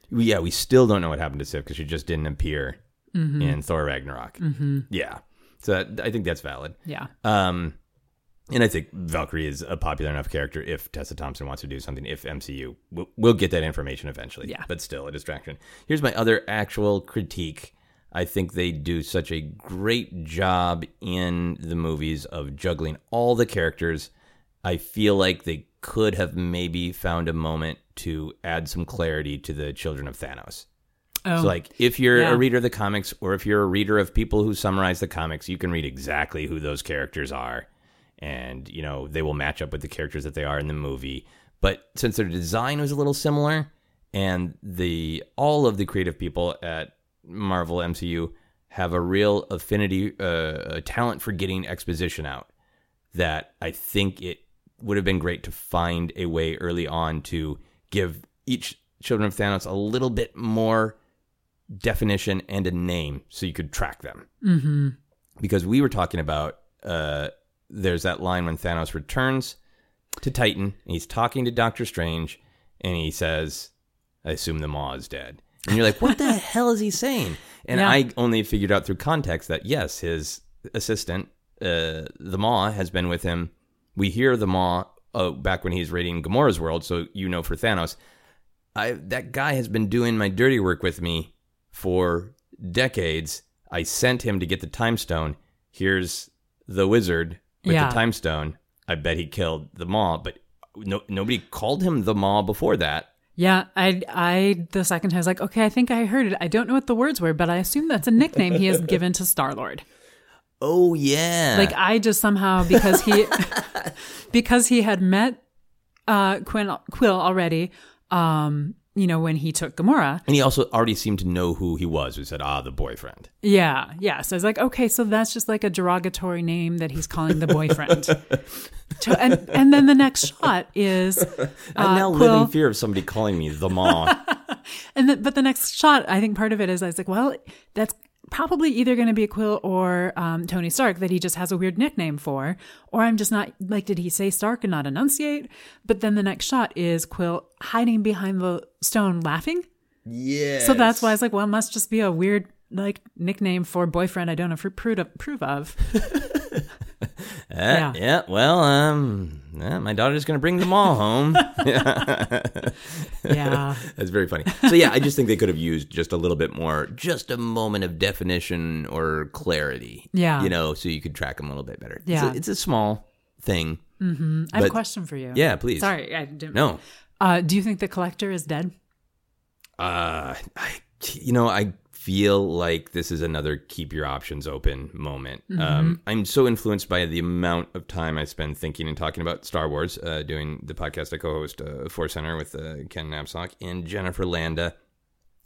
Yeah, we still don't know what happened to Sif because she just didn't appear in Thor Ragnarok. Mm-hmm. Yeah. So that, I think that's valid. Yeah. Um, and I think Valkyrie is a popular enough character if Tessa Thompson wants to do something, if MCU. We'll, we'll get that information eventually. Yeah. But still a distraction. Here's my other actual critique. I think they do such a great job in the movies of juggling all the characters. I feel like they could have maybe found a moment to add some clarity to the children of Thanos. Oh, So, like, if you're Yeah. a reader of the comics or if you're a reader of people who summarize the comics, you can read exactly who those characters are. And, you know, they will match up with the characters that they are in the movie. But since their design was a little similar and the all of the creative people at Marvel MCU have a real affinity, uh, a talent for getting exposition out, that I think it would have been great to find a way early on to give each Children of Thanos a little bit more definition and a name so you could track them. Mm-hmm. Because we were talking about uh, there's that line when Thanos returns to Titan and he's talking to Doctor Strange and he says, I assume the Maw is dead. And you're like, what the [LAUGHS] hell is he saying? And Yeah. I only figured out through context that yes, his assistant, uh, the Maw, has been with him. We hear the Maw uh, back when he's raiding Gamora's world, so you know for Thanos. I that guy has been doing my dirty work with me for decades. I sent him to get the time stone. Here's the wizard with Yeah. the time stone. I bet he killed the Maw, but no, nobody called him the Maw before that. Yeah, I, I, the second time I was like, okay, I think I heard it. I don't know what the words were, but I assume that's a nickname he has given to Star Lord. Oh yeah, Like I just somehow because he, [LAUGHS] because he had met uh, Quinn, Quill already, um, you know, when he took Gamora. and he also already seemed to know who he was. We said, ah, the boyfriend. Yeah, yeah. So I was like, okay, so that's just like a derogatory name that he's calling the boyfriend. [LAUGHS] to, and and then the next shot is [LAUGHS] I now live in fear of somebody calling me the Maw. [LAUGHS] And the, but the next shot, I think part of it is I was like, well, that's probably either going to be Quill or um, Tony Stark that he just has a weird nickname for, or I'm just not like, did he say Stark and not enunciate? But then the next shot is Quill hiding behind the stone laughing. yeah. So that's why I was like, well, it must just be a weird like nickname for boyfriend I don't approve approve of. [LAUGHS] yeah. [LAUGHS] Yeah. yeah. Well, um, yeah, my daughter's gonna bring them all home. [LAUGHS] [LAUGHS] Yeah. That's very funny. So yeah, I just think they could have used just a little bit more, just a moment of definition or clarity. Yeah. you know, so you could track them a little bit better. It's Yeah. a, it's a small thing. I have a question for you. Yeah, please. Sorry, I didn't. No, Uh, do you think the collector is dead? uh, I, you know, I feel like this is another keep your options open moment. Um, I'm so influenced by the amount of time I spend thinking and talking about Star Wars, uh, doing the podcast I co-host, uh, Force Center with uh, Ken Napzok and Jennifer Landa,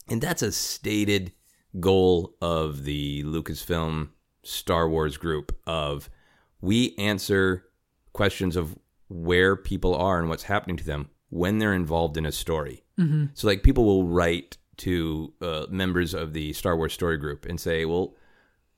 and that's a stated goal of the Lucasfilm Star Wars group of we answer questions of where people are and what's happening to them when they're involved in a story. So, like, people will write to uh, members of the Star Wars story group and say, "Well,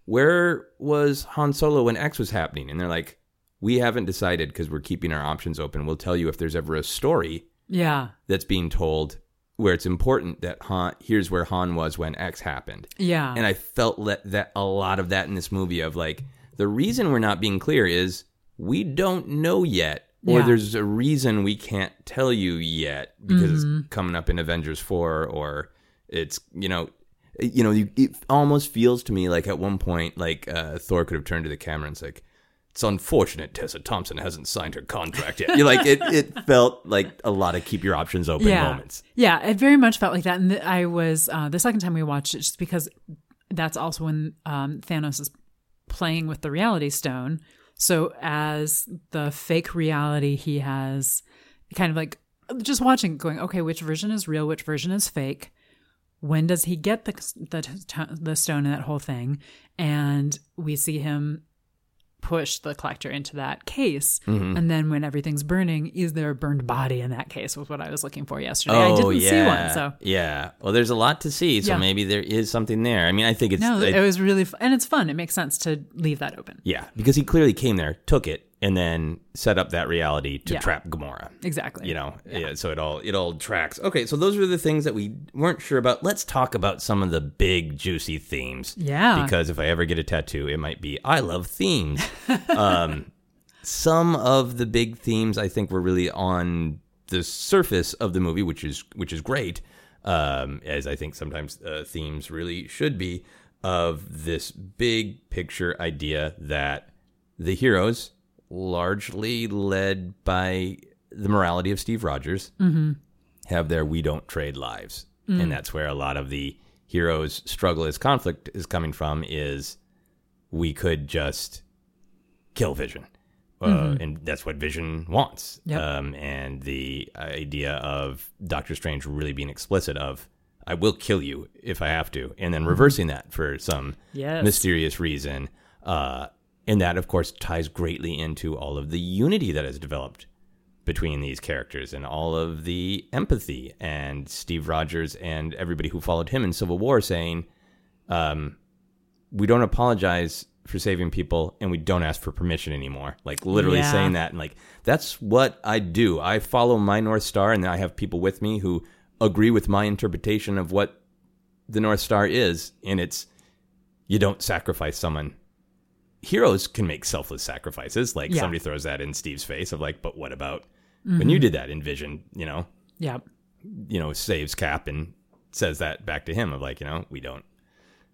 where was Han Solo when X was happening?" And they're like, "We haven't decided because we're keeping our options open. We'll tell you if there's ever a story Yeah. that's being told where it's important that Han here's where Han was when X happened." Yeah. And I felt that, that a lot of that in this movie of like the reason we're not being clear is we don't know yet, or Yeah. there's a reason we can't tell you yet because Mm-hmm. it's coming up in Avengers four, or it's you know. You know, you, it almost feels to me like at one point, like uh, Thor could have turned to the camera and said, "It's unfortunate Tessa Thompson hasn't signed her contract yet." You're like, it, it [LAUGHS] felt like a lot of keep your options open yeah. moments. Yeah, it very much felt like that. And I was uh, the second time we watched it, just because that's also when um, Thanos is playing with the Reality Stone. So as the fake reality, he has kind of like just watching, going, okay, which version is real, which version is fake. When does he get the the the stone and that whole thing? And we see him push the collector into that case. Mm-hmm. And then when everything's burning, is there a burned body in that case? Was what I was looking for yesterday. I didn't see one, so Oh, yeah. Well, there's a lot to see, so Yeah. maybe there is something there. I mean, I think it's no, I- it was really and it's fun. It makes sense to leave that open. yeah, because he clearly came there, took it, and then set up that reality to Yeah. trap Gamora. Exactly. You know, yeah. So it all it all tracks. Okay, so those are the things that we weren't sure about. Let's talk about some of the big juicy themes. Yeah. Because if I ever get a tattoo, it might be I love themes. [LAUGHS] um, some of the big themes I think were really on the surface of the movie, which is which is great. Um, as I think sometimes uh, themes really should be of this big picture idea that the heroes, largely led by the morality of Steve Rogers, have their we don't trade lives. And that's where a lot of the heroes' struggle as conflict is coming from is we could just kill Vision. Uh, And that's what Vision wants. Yep. Um, and the idea of Doctor Strange really being explicit of, I will kill you if I have to, and then reversing that for some Yes. mysterious reason. Uh, and that, of course, ties greatly into all of the unity that has developed between these characters and all of the empathy and Steve Rogers and everybody who followed him in Civil War saying, um, we don't apologize for saving people and we don't ask for permission anymore. Like literally Yeah. saying that and like that's what I do. I follow my North Star and I have people with me who agree with my interpretation of what the North Star is and it's you don't sacrifice someone. Heroes can make selfless sacrifices. Like Yeah. somebody throws that in Steve's face of like, but what about when you did that in Vision, you know? Yeah. you know, saves Cap and says that back to him of like, you know, we don't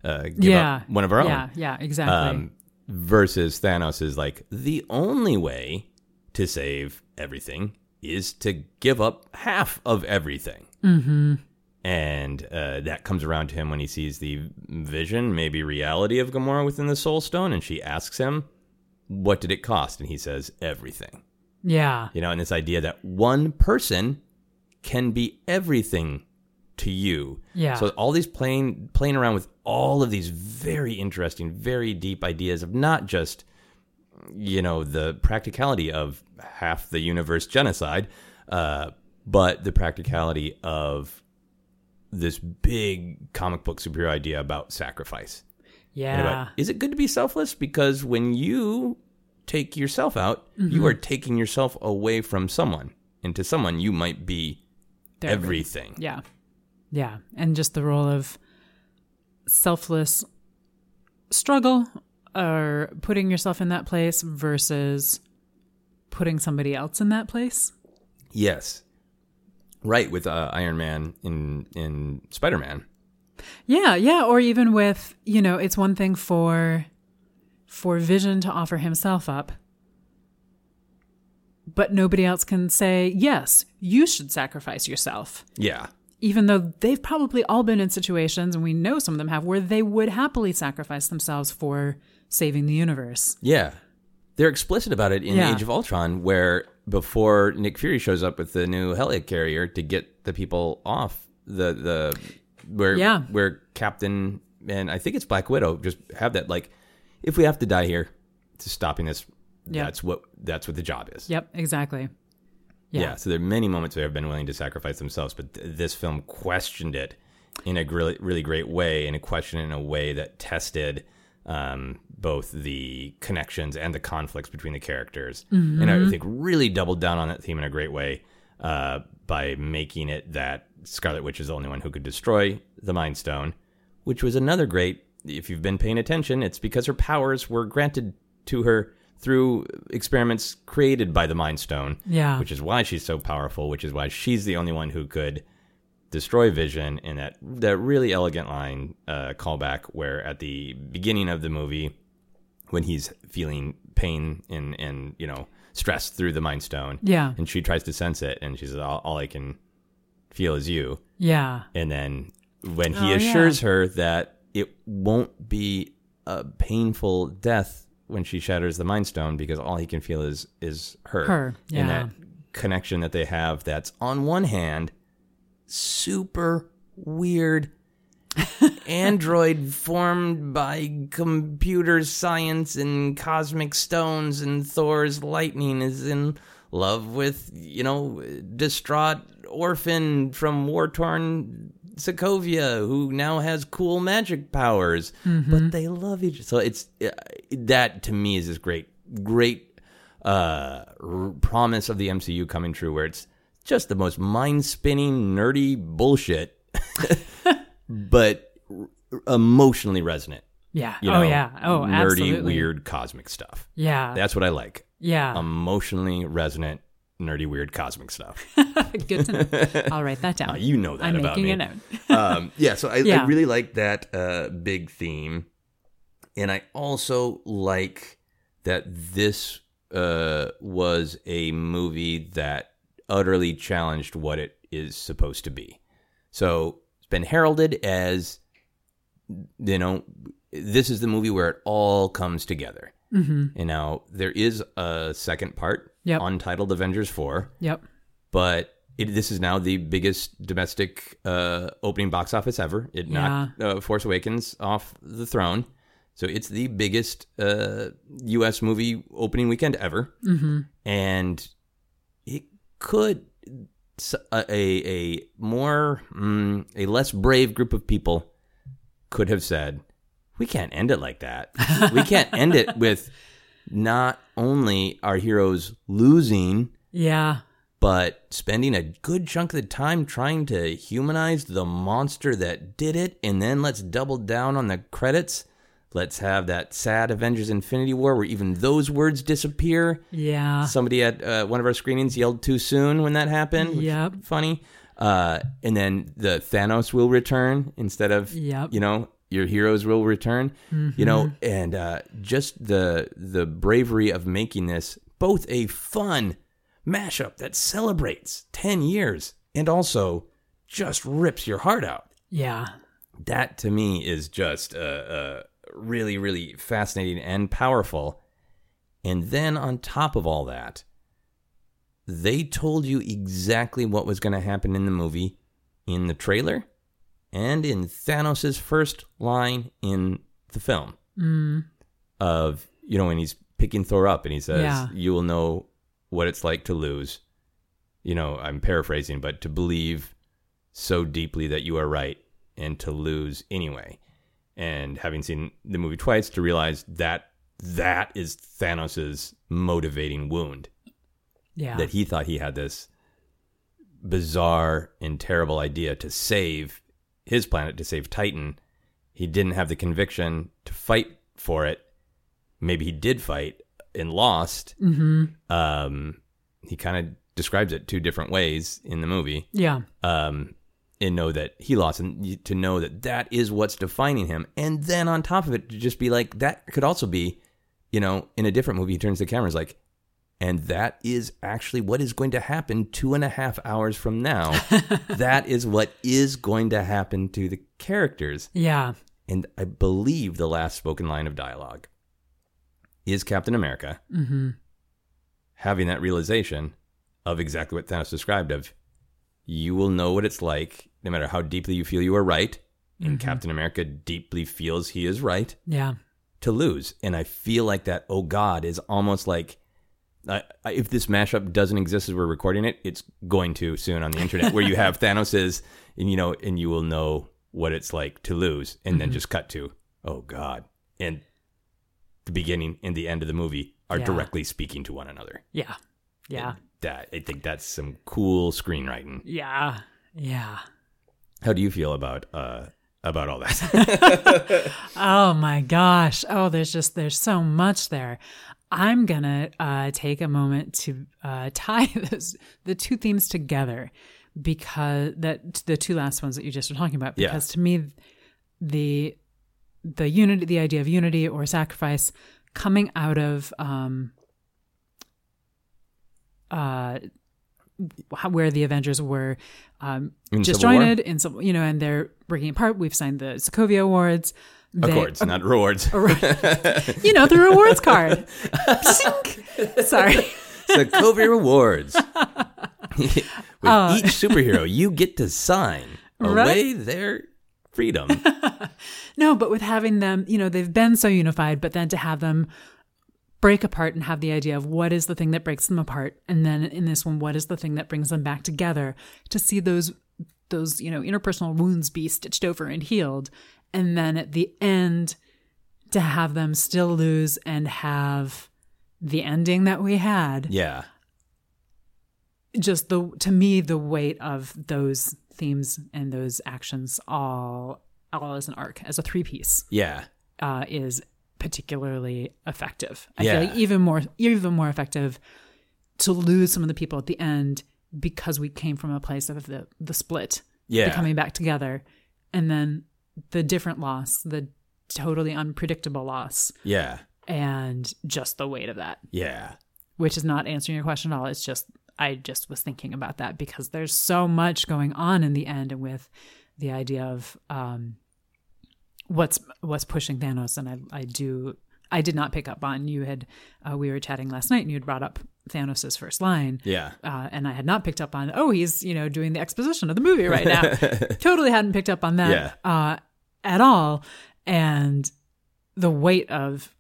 uh, give Yeah. up one of our Yeah. own. Yeah. Exactly. Um, versus Thanos is like the only way to save everything is to give up half of everything. Mm-hmm. And uh, that comes around to him when he sees the vision, maybe reality of Gamora within the Soul Stone, and she asks him, "What did it cost?" And he says, "Everything." yeah. You know, and this idea that one person can be everything to you. Yeah. So all these playing playing around with all of these very interesting, very deep ideas of not just you know the practicality of half the universe genocide, uh, but the practicality of this big comic book superhero idea about sacrifice. And about, Yeah. is it good to be selfless? Because when you take yourself out, Mm-hmm. you are taking yourself away from someone. And to someone, you might be They're- everything. Yeah. Yeah. And just the role of selfless struggle or putting yourself in that place versus putting somebody else in that place. Yes. Right, with uh, Iron Man in, in Spider Man. Yeah, yeah, or even with, you know, it's one thing for for Vision to offer himself up. But nobody else can say, "Yes, you should sacrifice yourself." Yeah. Even though they've probably all been in situations and we know some of them have where they would happily sacrifice themselves for saving the universe. Yeah. They're explicit about it in Yeah. Age of Ultron, where before Nick Fury shows up with the new helicarrier to get the people off the the where Yeah. where Captain and I think it's Black Widow just have that like if we have to die here to stopping this Yeah. that's what that's what the job is. Yep, exactly. Yeah. Yeah. So there are many moments where they've been willing to sacrifice themselves, but th- this film questioned it in a really, really great way, and it questioned it in a way that tested um, both the connections and the conflicts between the characters, and I think really doubled down on that theme in a great way uh, by making it that Scarlet Witch is the only one who could destroy the Mind Stone, which was another great. If you've been paying attention, it's because her powers were granted to her through experiments created by the Mind Stone. Yeah. Which is why she's so powerful, which is why she's the only one who could destroy Vision in that that really elegant line uh, callback where at the beginning of the movie when he's feeling pain and and you know stress through the Mind Stone. Yeah. And she tries to sense it and she says all, all I can feel is you. Yeah. And then when he Oh, yeah. assures her that it won't be a painful death when she shatters the Mind Stone because all he can feel is is her. Her, And that connection that they have that's on one hand super weird [LAUGHS] android formed by computer science and cosmic stones and Thor's lightning is in love with, you know, distraught orphan from war-torn Sokovia who now has cool magic powers, but they love each other. So it's uh, that to me is this great great uh r- promise of the MCU coming true where it's just the most mind-spinning nerdy bullshit [LAUGHS] but r- emotionally resonant. Yeah. You oh yeah. Oh, nerdy, absolutely. weird, cosmic stuff. Yeah. That's what I like. yeah. Emotionally resonant, nerdy, weird, cosmic stuff. [LAUGHS] Good to know. [LAUGHS] I'll write that down. Uh, you know that I'm about making me. a note. um, yeah, so I, I really like that uh, big theme, and I also like that this uh, was a movie that utterly challenged what it is supposed to be. So it's been heralded as, you know, this is the movie where it all comes together. Mm-hmm. And now there is a second part, Yep. untitled Avengers Four Yep. but it, this is now the biggest domestic uh, opening box office ever. It knocked uh, Force Awakens off the throne, so it's the biggest uh, U.S. movie opening weekend ever, mm-hmm. and could a a more mm, a less brave group of people could have said, "We can't end it like that. [LAUGHS] we can't end it with." Not only our heroes losing, Yeah. but spending a good chunk of the time trying to humanize the monster that did it, and then let's double down on the credits. Let's have that sad Avengers Infinity War where even those words disappear. Yeah. Somebody at uh, one of our screenings yelled too soon when that happened. Yep. Funny. Uh, and then the Thanos will return instead of, Yep. you know, your heroes will return. You know, and uh, just the the bravery of making this both a fun mashup that celebrates 10 years and also just rips your heart out. Yeah. That to me is just uh, really, really fascinating and powerful. And then on top of all that, they told you exactly what was going to happen in the movie in the trailer and in Thanos' first line in the film mm. of, you know, when he's picking Thor up and he says, Yeah. You will know what it's like to lose. You know, I'm paraphrasing, but to believe so deeply that you are right and to lose anyway. And having seen the movie twice, to realize that that is Thanos' motivating wound Yeah. that he thought he had this bizarre and terrible idea to save his planet, to save Titan. He didn't have the conviction to fight for it. Maybe he did fight and lost. Mm-hmm. Um, he kind of describes it two different ways in the movie. yeah. Um, and know that he lost, and to know that that is what's defining him. And then on top of it, to just be like, that could also be, you know, in a different movie, he turns to the camera, and is like, and that is actually what is going to happen two and a half hours from now. [LAUGHS] that is what is going to happen to the characters. Yeah. And I believe the last spoken line of dialogue is Captain America mm-hmm. having that realization of exactly what Thanos described of you will know what it's like no matter how deeply you feel you are right. And mm-hmm. Captain America deeply feels he is right Yeah. to lose. And I feel like that, oh God, is almost like I, if this mashup doesn't exist as we're recording it, it's going to soon on the internet where you have [LAUGHS] Thanos's, and you know, and you will know what it's like to lose, and then mm-hmm. just cut to, oh God, and the beginning and the end of the movie are Yeah. directly speaking to one another. Yeah. Yeah. That I think that's some cool screenwriting. Yeah. Yeah. How do you feel about uh about all that? [LAUGHS] Oh my gosh. Oh, there's just there's so much there. I'm gonna uh, take a moment to uh, [LAUGHS] tie those the two themes together because that the two last ones that you just were talking about. Yeah. Because to me, the the unity, the idea of unity or sacrifice, coming out of um, uh, where the Avengers were um, In disjointed in some, you know, and they're breaking apart. We've signed the Sokovia Awards. They- Accords, not rewards. [LAUGHS] you know, the rewards card. Sorry. Sokovia Rewards. [LAUGHS] With Uh, each superhero, you get to sign away Right? their freedom. [LAUGHS] No, but with having them, you know, they've been so unified, but then to have them break apart and have the idea of what is the thing that breaks them apart, and then in this one, what is the thing that brings them back together? To see those those you know interpersonal wounds be stitched over and healed, and then at the end, to have them still lose and have the ending that we had. yeah. just the to me the weight of those themes and those actions all all as an arc as a three piece Yeah. uh, is particularly effective. I Yeah. feel like even more even more effective to lose some of the people at the end because we came from a place of the the split, Yeah. the coming back together, and then the different loss, the totally unpredictable loss, Yeah. and just the weight of that Yeah. which is not answering your question at all. It's just I just was thinking about that because there's so much going on in the end and with the idea of um, what's what's pushing Thanos. And I I do I did not pick up on you had uh, we were chatting last night and you had brought up Thanos's first line. Yeah. Uh, and I had not picked up on, oh, he's, you know, doing the exposition of the movie right now. [LAUGHS] totally hadn't picked up on that Yeah. uh, at all. And the weight of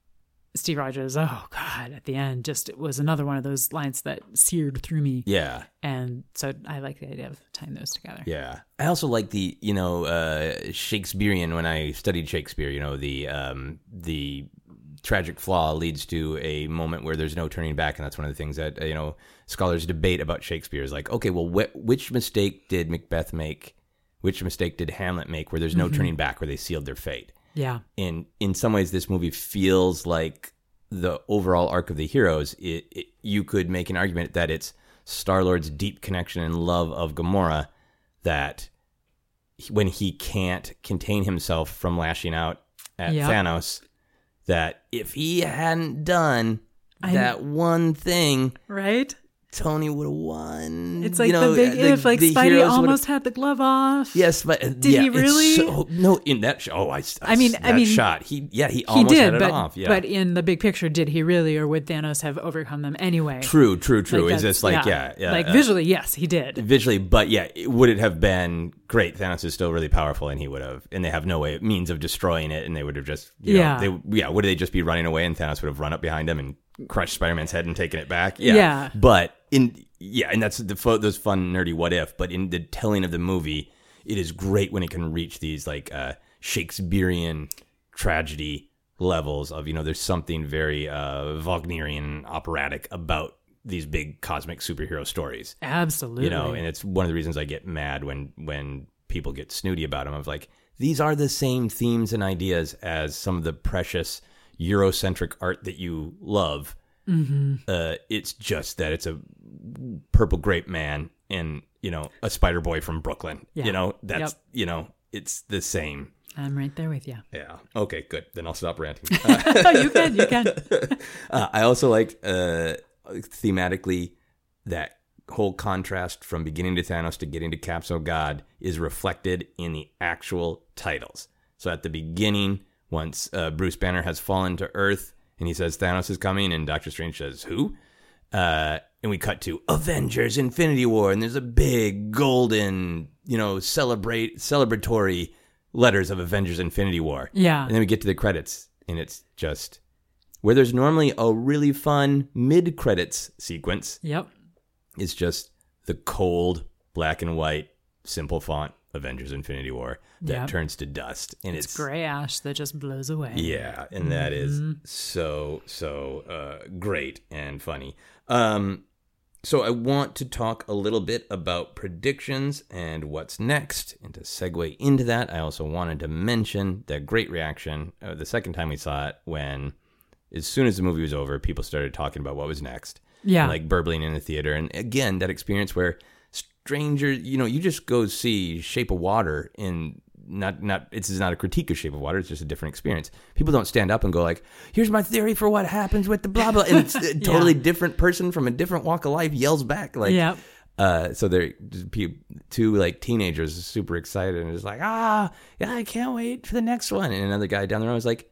Steve Rogers, oh God, at the end, just it was another one of those lines that seared through me. Yeah. And so I like the idea of tying those together. Yeah. I also like the, you know, uh, Shakespearean when I studied Shakespeare, you know, the um, the tragic flaw leads to a moment where there's no turning back and that's one of the things that, you know, scholars debate about Shakespeare is like, okay, well wh- which mistake did Macbeth make? Which mistake did Hamlet make where there's no turning back where they sealed their fate? Yeah. in in some ways this movie feels like the overall arc of the heroes it, it you could make an argument that it's Star Lord's deep connection and love of Gamora that he- when he can't contain himself from lashing out at Yeah. Thanos that if he hadn't done I- that one thing Right? Tony would have won It's like You know, the big if, like the Spidey almost had the glove off. Yes, but Did yeah, he it's really? so- [LAUGHS] no, in that show. Oh, I. I mean- I mean, shot. He yeah, he He almost did, had it but, off. Yeah, but in the big picture, did he really, or would Thanos have overcome them anyway? true, true, true. Like, Is this like yeah, yeah, like uh, visually, yes, he did. visually, but yeah, it- would it have been great? Thanos is still really powerful, and he would have, and they have no way means of destroying it, and they would have just, you Yeah. know, they yeah, would they just be running away, and Thanos would have run up behind him and crushed Spider Man's head and taken it back? Yeah, Yeah. But in yeah, and that's the fo- those fun nerdy what if, but in the telling of the movie, it is great when it can reach these like uh, Shakespearean tragedy levels of you know there's something very uh, Wagnerian operatic about these big cosmic superhero stories Absolutely. you know and it's one of the reasons i get mad when when people get snooty about them of like these are the same themes and ideas as some of the precious eurocentric art that you love Mm-hmm. uh, it's just that it's a purple grape man and you know a spider boy from brooklyn Yeah. you know that's Yep. you know it's the same I'm right there with you. yeah okay good then i'll stop ranting [LAUGHS] you can, you can. [LAUGHS] Uh, I also liked uh, thematically that whole contrast from beginning to Thanos to getting to Capsule God is reflected in the actual titles. So at the beginning, once uh, Bruce Banner has fallen to Earth and he says Thanos is coming, and Doctor Strange says who? Uh, and we cut to Avengers: Infinity War, and there's a big golden, you know, celebrate celebratory letters of Avengers: Infinity War. Yeah. And then we get to the credits, and it's just where there's normally a really fun mid credits sequence, Yep. it's just the cold black and white simple font Avengers Infinity War that Yep. turns to dust. And It's it's, gray ash that just blows away. yeah, and that is so so uh, great and funny. Um, so I want to talk a little bit about predictions and what's next. And to segue into that, I also wanted to mention the great reaction uh, the second time we saw it when as soon as the movie was over, people started talking about what was next. Yeah. like burbling in the theater, and again that experience where stranger, you know, you just go see Shape of Water in. Not, not. Is not a critique of Shape of Water. It's just a different experience. People don't stand up and go like, "Here's my theory for what happens with the blah blah," and it's [LAUGHS] a totally different person from a different walk of life yells back like, Yep. uh, so they're two like teenagers super excited and just like, ah, yeah, I can't wait for the next one. And another guy down the road was like,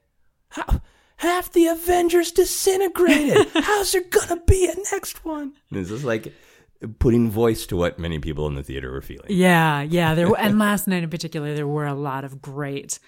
how half the Avengers disintegrated. [LAUGHS] How's there gonna be a next one? And it's just like putting voice to what many people in the theater were feeling. Yeah, yeah. There [LAUGHS] and last night in particular, there were a lot of great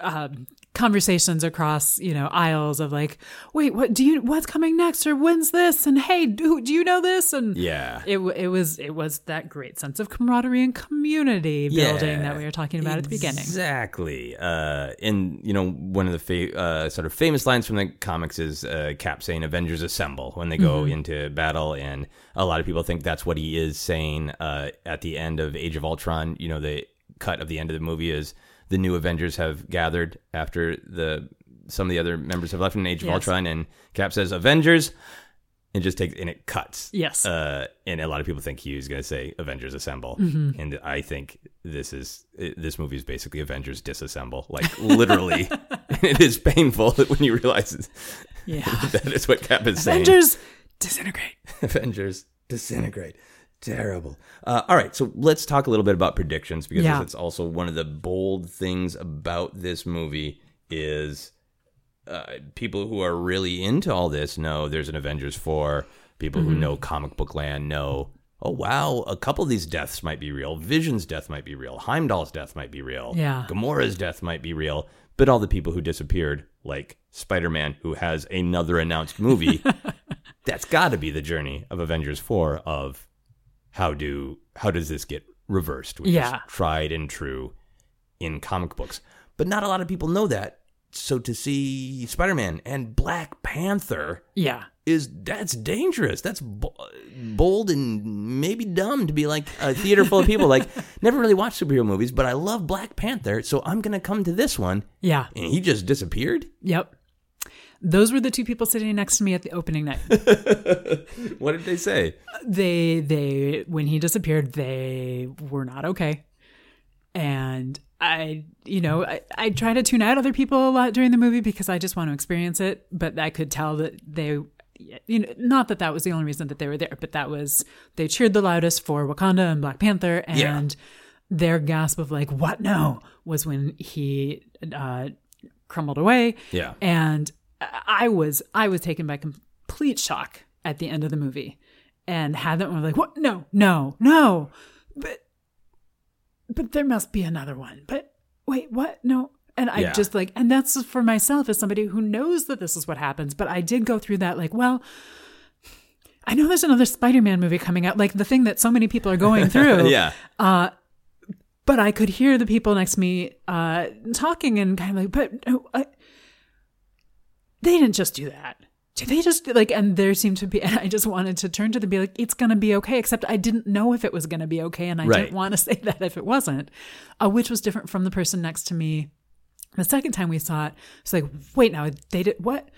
um, conversations across you know aisles of like, wait, what do you? What's coming next? Or when's this? And hey, do, do you know this? And Yeah. it it was it was that great sense of camaraderie and community building that we were talking about at the beginning. Exactly. Uh, and you know, one of the fa- uh, sort of famous lines from the comics is uh, Cap saying "Avengers assemble" when they go Mm-hmm. into battle, and a lot of people think that's what he is saying uh, at the end of Age of Ultron. You know, the cut of the end of the movie is the new Avengers have gathered after the some of the other members have left in Age of Yes. Ultron, and Cap says "Avengers." And just takes and it cuts. Yes. Uh, and a lot of people think he was going to say Avengers Assemble, Mm-hmm. and I think this is this movie is basically Avengers Disassemble, like literally. [LAUGHS] [LAUGHS] it is painful [LAUGHS] when you realize Yeah. that is what Cap is saying. Avengers disintegrate. Avengers disintegrate. Terrible. Uh, all right, so let's talk a little bit about predictions because Yeah. it's also one of the bold things about this movie is uh, people who are really into all this know there's an Avengers 4. People Mm-hmm. who know comic book land know, oh, wow, a couple of these deaths might be real. Vision's death might be real. Heimdall's death might be real. Yeah. Gamora's death might be real. But all the people who disappeared, like Spider Man, who has another announced movie, [LAUGHS] that's got to be the journey of Avengers 4 of how do how does this get reversed, which Yeah. is tried and true in comic books. But not a lot of people know that. So to see Spider-Man and Black Panther Yeah. is that's dangerous. That's bold and maybe dumb to be like a theater full of people like [LAUGHS] never really watched superhero movies, but I love Black Panther, so I'm going to come to this one. Yeah. And he just disappeared? Yep. Those were the two people sitting next to me at the opening night. [LAUGHS] What did they say? they they when he disappeared they were not okay and i you know I, I try to tune out other people a lot during the movie because i just want to experience it but i could tell that they you know not that that was the only reason that they were there but that was they cheered the loudest for wakanda and black panther and Yeah. their gasp of like what no was when he uh crumbled away Yeah. and I was I was taken by complete shock at the end of the movie, and had that one like what? No, no, no, but but there must be another one. But wait, what? No. And I Yeah. just like, and that's for myself as somebody who knows that this is what happens. But I did go through that, like, well, I know there's another Spider Man movie coming out, like the thing that so many people are going [LAUGHS] through yeah. but I could hear the people next to me uh, talking and kind of like, but no, I, they didn't just do that. Did they just like, and there seemed to be, and I just wanted to turn to them and be like, it's going to be okay, except I didn't know if it was going to be okay. And I Right. didn't want to say that if it wasn't, uh, which was different from the person next to me. The second time we saw it, it's like, wait, now they did what?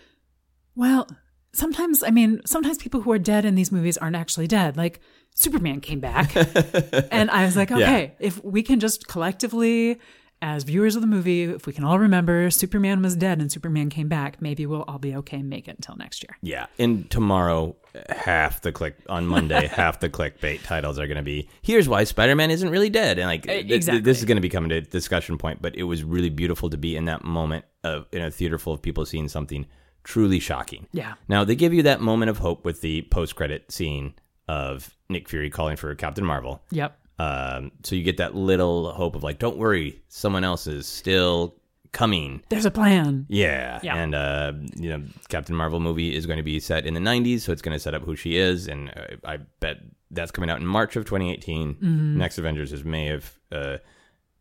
Well, sometimes, I mean, sometimes people who are dead in these movies aren't actually dead. Like Superman came back. [LAUGHS] and I was like, okay, if we can just collectively, as viewers of the movie, if we can all remember Superman was dead and Superman came back, maybe we'll all be okay and make it until next year. Yeah, and tomorrow, half the click on Monday, [LAUGHS] half the clickbait titles are going to be "Here's why Spider-Man isn't really dead," and like eh, th- th- this is going to become a discussion point. But it was really beautiful to be in that moment of in a theater full of people seeing something truly shocking. Yeah. Now they give you that moment of hope with the post-credit scene of Nick Fury calling for Captain Marvel. Yep. Um, so you get that little hope of like, don't worry, someone else is still coming. There's a plan. Yeah. Yeah. And, uh, you know, Captain Marvel movie is going to be set in the 90s, so it's going to set up who she is. And uh, I bet that's coming out in March of 2018. Mm-hmm. Next Avengers is May of, uh,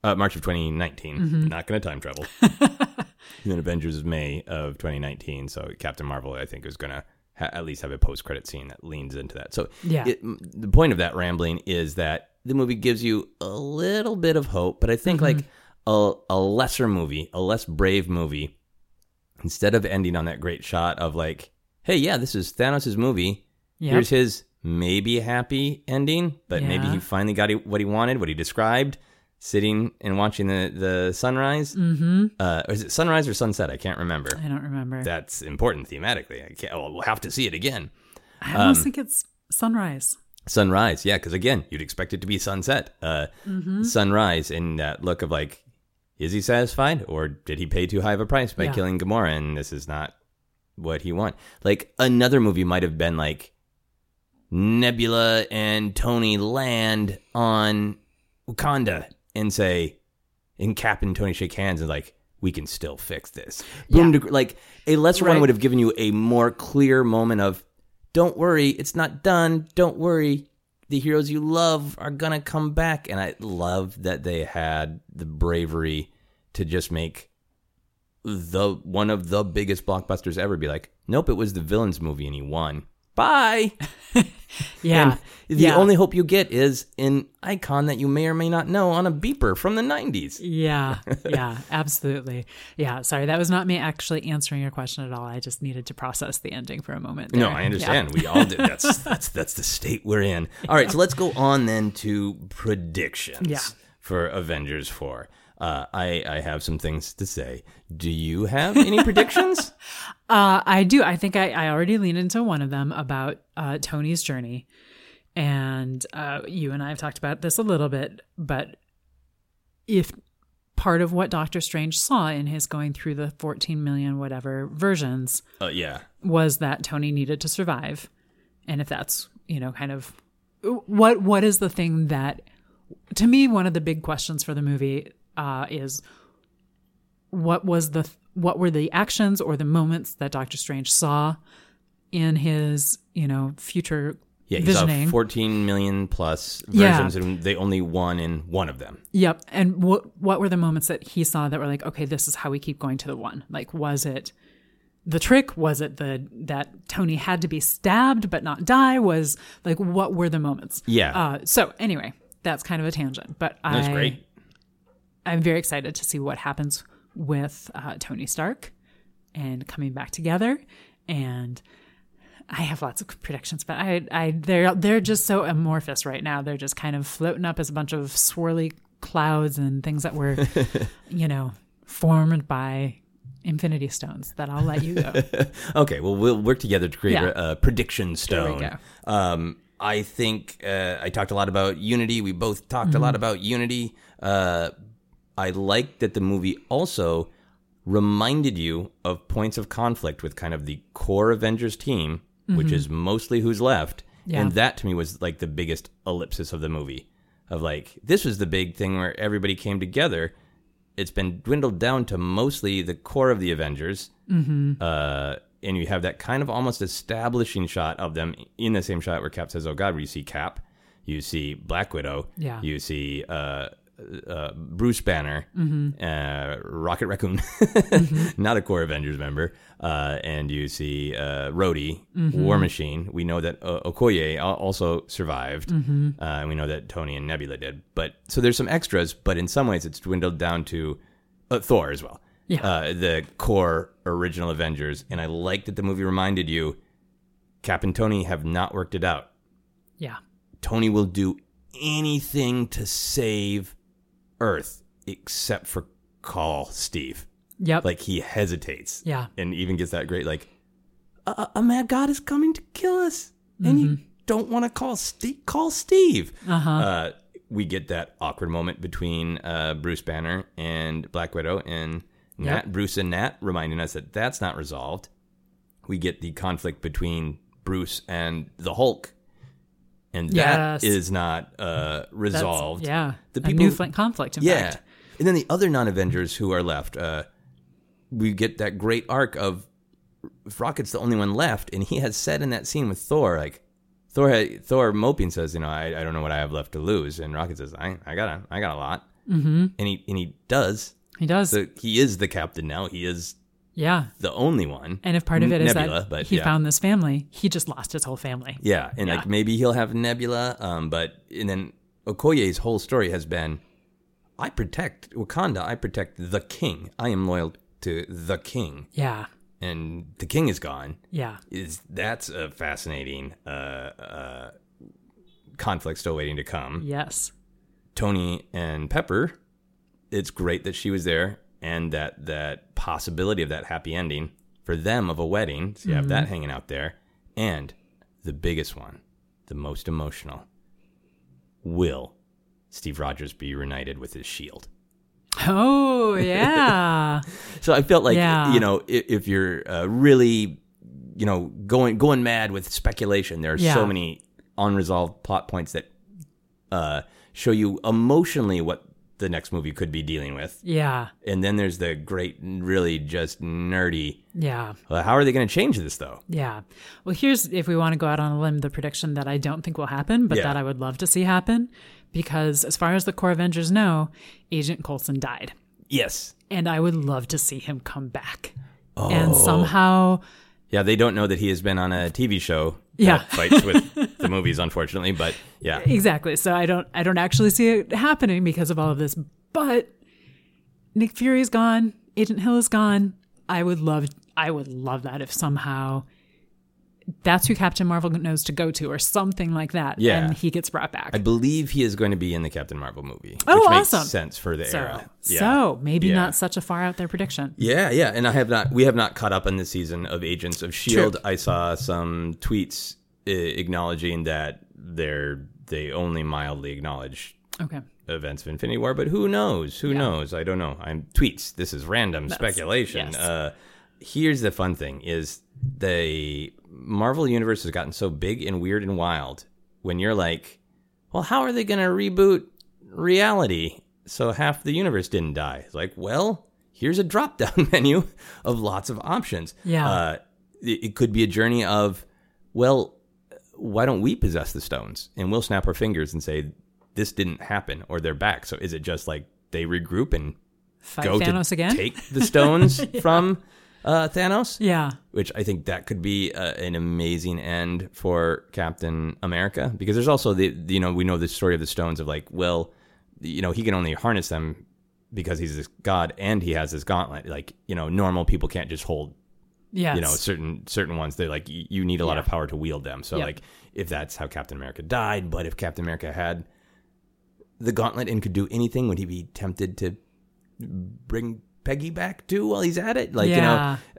uh, March of 2019. Mm-hmm. Not going to time travel. and [LAUGHS] then Avengers is May of 2019. So Captain Marvel, I think, is going to ha- at least have a post credit scene that leans into that. So Yeah. it, the point of that rambling is that the movie gives you a little bit of hope, but I think Mm-hmm. like a, a lesser movie, a less brave movie, instead of ending on that great shot of like, hey, yeah, this is Thanos' movie. Yep. Here's his maybe happy ending, but maybe he finally got what he wanted, what he described, sitting and watching the, the sunrise. Mm-hmm. Uh, or is it sunrise or sunset? I can't remember. I don't remember. That's important thematically. I can't, well, we'll have to see it again. I almost um, think it's sunrise. Sunrise, yeah, because again, you'd expect it to be sunset. Uh, Mm-hmm. Sunrise, in that look of like, is he satisfied or did he pay too high of a price by Yeah. killing Gamora? And this is not what he want. Like another movie might have been like Nebula and Tony land on Wakanda and say, and Cap and Tony shake hands and like, we can still fix this. Boom, Yeah. like a lesser one would have given you a more clear moment of, don't worry, it's not done. Don't worry, the heroes you love are gonna come back. And I love that they had the bravery to just make the one of the biggest blockbusters ever be like, nope, it was the villains movie and he won. Bye. [LAUGHS] Yeah. And the yeah. only hope you get is an icon that you may or may not know on a beeper from the 90s. Yeah, [LAUGHS] yeah, absolutely. Yeah, sorry, that was not me actually answering your question at all. I just needed to process the ending for a moment. No. I understand. We all do. [LAUGHS] That's that's that's the state we're in. All right, so let's go on then to predictions Yeah. for Avengers 4. Uh, I, I have some things to say. Do you have any predictions? [LAUGHS] Uh, I do. I think I, I already leaned into one of them about uh, Tony's journey. And uh, you and I have talked about this a little bit, but if part of what Doctor Strange saw in his going through the 14 million whatever versions Uh, yeah. was that Tony needed to survive. And if that's, you know, kind of what what is the thing that to me one of the big questions for the movie uh, is what was the what were the actions or the moments that Doctor Strange saw in his, you know, future Yeah, he visioning. saw 14 million plus Yeah. versions, and they only won in one of them. Yep. And what what were the moments that he saw that were like, okay, this is how we keep going to the one? Like, was it the trick? Was it the that Tony had to be stabbed but not die? Was like, what were the moments? Yeah. Uh, so anyway, that's kind of a tangent, but That's I great. I'm very excited to see what happens with uh, Tony Stark and coming back together. And I have lots of predictions, but I, I, they're they're just so amorphous right now. They're just kind of floating up as a bunch of swirly clouds and things that were, [LAUGHS] you know, formed by Infinity Stones. That I'll let you go. [LAUGHS] Okay, well, we'll work together to create Yeah. a, a prediction stone. Um, I think uh, I talked a lot about unity. We both talked a Mm-hmm. lot about unity. Uh, I like that the movie also reminded you of points of conflict with kind of the core Avengers team, which is mostly who's left. Mm-hmm. Yeah. And that to me was like the biggest ellipsis of the movie. Of like, this was the big thing where everybody came together. It's been dwindled down to mostly the core of the Avengers. Uh, and you have that kind of almost establishing shot of them in the same shot where Cap says, "Oh God," where you see Cap, you see Black Widow, Yeah. you see uh, uh, Bruce Banner, uh, Rocket Raccoon, [LAUGHS] not a core Avengers member, uh, and you see uh, Rhodey, War Machine. We know that uh, Okoye also survived, uh, and we know that Tony and Nebula did. But so there's some extras, but in some ways it's dwindled down to uh, Thor as well Yeah. uh, the core original Avengers, and I like that the movie reminded you Cap and Tony have not worked it out. yeah. Tony will do anything to save Earth except for call Steve. Yep. Like he hesitates. Yeah. And even gets that great like a, a mad god is coming to kill us, and you don't want to call Steve. Call Steve. Uh-huh. Uh, we get that awkward moment between uh, Bruce Banner and Black Widow, and Nat, Yep. Bruce and Nat reminding us that that's not resolved. We get the conflict between Bruce and the Hulk, and that Yes. is not uh, That's- resolved. yeah. The a people- new fl- conflict, in Yeah. fact. And then the other non Avengers who are left, uh, we get that great arc of Rocket's the only one left, and he has said in that scene with Thor, like Thor had, Thor moping says, you know, I, I don't know what I have left to lose, and Rocket says, I I got a I got a lot, mm-hmm. and he and he does. He does. So he is the captain now. He is yeah. the only one. And if part of it is Nebula, that but he yeah. found this family, he just lost his whole family. Yeah, and Yeah. like maybe he'll have Nebula, um, but and then Okoye's whole story has been, I protect Wakanda. I protect the king. I am loyal to the king, Yeah. and the king is gone. Yeah. Is that's a fascinating uh, uh, conflict still waiting to come. Yes. Tony and Pepper, it's great that she was there and that that possibility of that happy ending for them of a wedding. So you have that hanging out there. And the biggest one, the most emotional. Will Steve Rogers be reunited with his shield? Oh, [LAUGHS] yeah. So I felt like Yeah. you know if, if you're uh, really you know going going mad with speculation, there are Yeah. so many unresolved plot points that uh, show you emotionally what the next movie could be dealing with. yeah. And then there's the great, really just nerdy. Yeah. Uh, how are they going to change this though? Yeah. Well, here's if we want to go out on a limb, the prediction that I don't think will happen, but Yeah. that I would love to see happen. Because as far as the core Avengers know, Agent Coulson died. Yes. And I would love to see him come back. Oh. And somehow, Yeah, they don't know that he has been on a TV show. Yeah. fights with the [LAUGHS] movies, unfortunately. But yeah, exactly. So I don't I don't actually see it happening because of all of this. But Nick Fury is gone, Agent Hill is gone. I would love I would love that if somehow that's who Captain Marvel knows to go to or something like that. Yeah. And he gets brought back. I believe he is going to be in the Captain Marvel movie. Oh, which makes awesome. sense for the so, era. Yeah. so maybe Yeah. not such a far out there prediction. Yeah, yeah, and I have not. We have not caught up on the season of Agents of Shield. I saw some tweets uh, acknowledging that they're they only mildly acknowledge Okay. events of Infinity War, but who knows? Who knows? I don't know. I'm tweets. This is random speculation. yes. Uh, here's the fun thing: is the Marvel universe has gotten so big and weird and wild. When you're like, well, how are they going to reboot reality so half the universe didn't die? It's like, well, here's a drop down [LAUGHS] menu of lots of options. Yeah. Uh, it, it could be a journey of, well, why don't we possess the stones and we'll snap our fingers and say this didn't happen or they're back so is it just like they regroup and Fight go Thanos to again? take the stones [LAUGHS] from uh, thanos yeah. which i think that could be uh, an amazing end for captain america because there's also the you know we know the story of the stones of like well you know he can only harness them because he's this god and he has this gauntlet like you know normal people can't just hold Yes. you know certain certain ones they're like y- you need a lot Yeah. of power to wield them so like if that's how captain america died but if captain america had the gauntlet and could do anything would he be tempted to bring peggy back too while he's at it like Yeah. you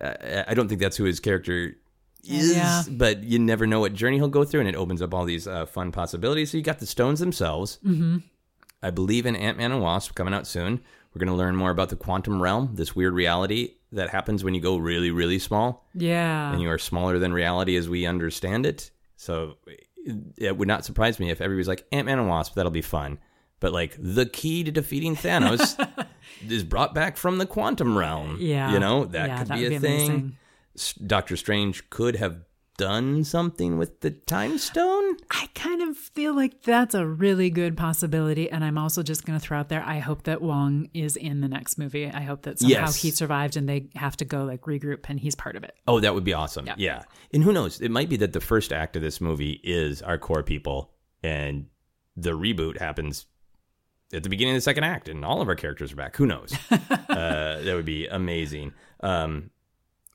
know uh, i don't think that's who his character is Yeah. but you never know what journey he'll go through and it opens up all these uh, fun possibilities so you got the stones themselves mm-hmm. i believe in ant-man and wasp coming out soon we're going to learn more about the quantum realm this weird reality that happens when you go really really small Yeah. and you are smaller than reality as we understand it. So it, it would not surprise me if everybody's like Ant Man and Wasp. That'll be fun. But like the key to defeating Thanos [LAUGHS] is brought back from the quantum realm. Yeah. you know that Yeah, could that be a be thing. amazing. Doctor Strange could have done something with the time stone. I kind of feel like that's a really good possibility. And I'm also just going to throw out there I hope that Wong is in the next movie. I hope that somehow Yes. he survived and they have to go like regroup and he's part of it. Oh, that would be awesome. Yeah. And who knows? It might be that the first act of this movie is our core people and the reboot happens at the beginning of the second act and all of our characters are back. Who knows? [LAUGHS] uh, that would be amazing. Um,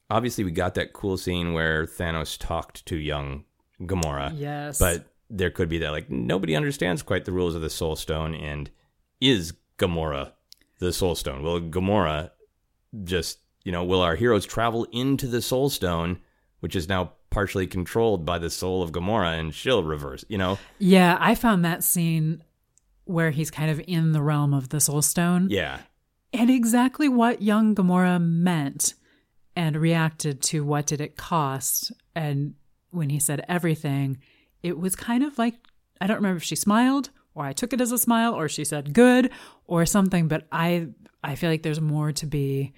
obviously, we got that cool scene where Thanos talked to young Gamora. Yes. But there could be that, like, nobody understands quite the rules of the Soul Stone. And is Gamora the Soul Stone? Will Gamora just, you know, will our heroes travel into the Soul Stone, which is now partially controlled by the soul of Gamora, and she'll reverse, you know? yeah, I found that scene where he's kind of in the realm of the Soul Stone Yeah. and exactly what young Gamora meant and reacted to what did it cost. And when he said everything, it was kind of like I don't remember if she smiled or I took it as a smile or she said good or something, but I I feel like there's more to be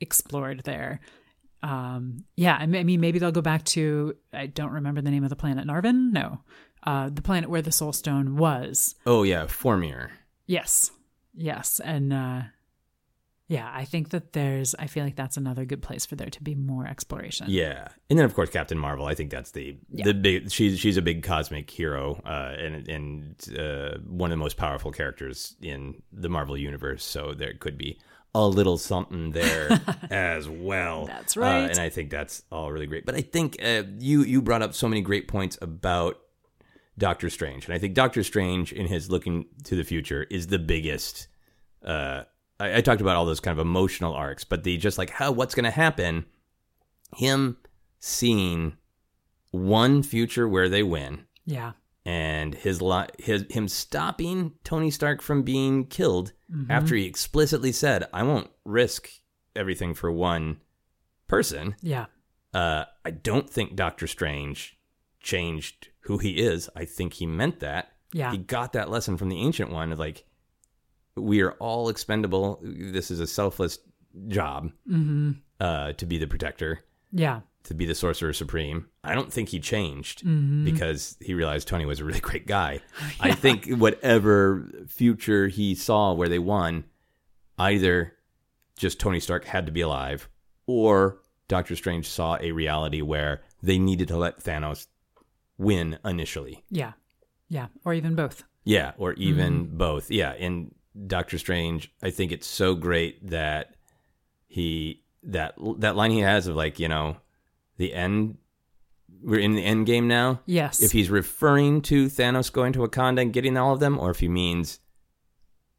explored there. Um, yeah, I mean, maybe they'll go back to I don't remember the name of the planet. Narvin? No, uh, the planet where the Soul Stone was. Oh, yeah. Vormir. Yes. Yes. And uh yeah, I think that there's I feel like that's another good place for there to be more exploration. Yeah, and then of course Captain Marvel. I think that's the the big. She's she's a big cosmic hero, uh, and and uh, one of the most powerful characters in the Marvel universe. So there could be a little something there [LAUGHS] as well. That's Uh, right. and I think that's all really great. But I think uh, you you brought up so many great points about Doctor Strange, and I think Doctor Strange in his looking to the future is the biggest. Uh, I, I talked about all those kind of emotional arcs, but the just like how what's going to happen, him seeing one future where they win Yeah. and his li- his him stopping Tony Stark from being killed after he explicitly said, "I won't risk everything for one person." Yeah. Uh, I don't think Doctor Strange changed who he is. I think he meant that. Yeah. He got that lesson from the Ancient One of like, we are all expendable. This is a selfless job Mm-hmm. uh, to be the protector Yeah. to be the sorcerer supreme. I don't think he changed Mm-hmm. because he realized Tony was a really [LAUGHS] great guy. [LAUGHS] I think whatever future he saw where they won, either just Tony Stark had to be alive or Doctor Strange saw a reality where they needed to let Thanos win initially. Yeah. Yeah. Or even both. Yeah, or even Mm-hmm. both. Yeah, in Doctor Strange, I think it's so great that he that that line he has of like, you know, the end we're in the end game now. Yes. If he's referring to Thanos going to Wakanda and getting all of them, or if he means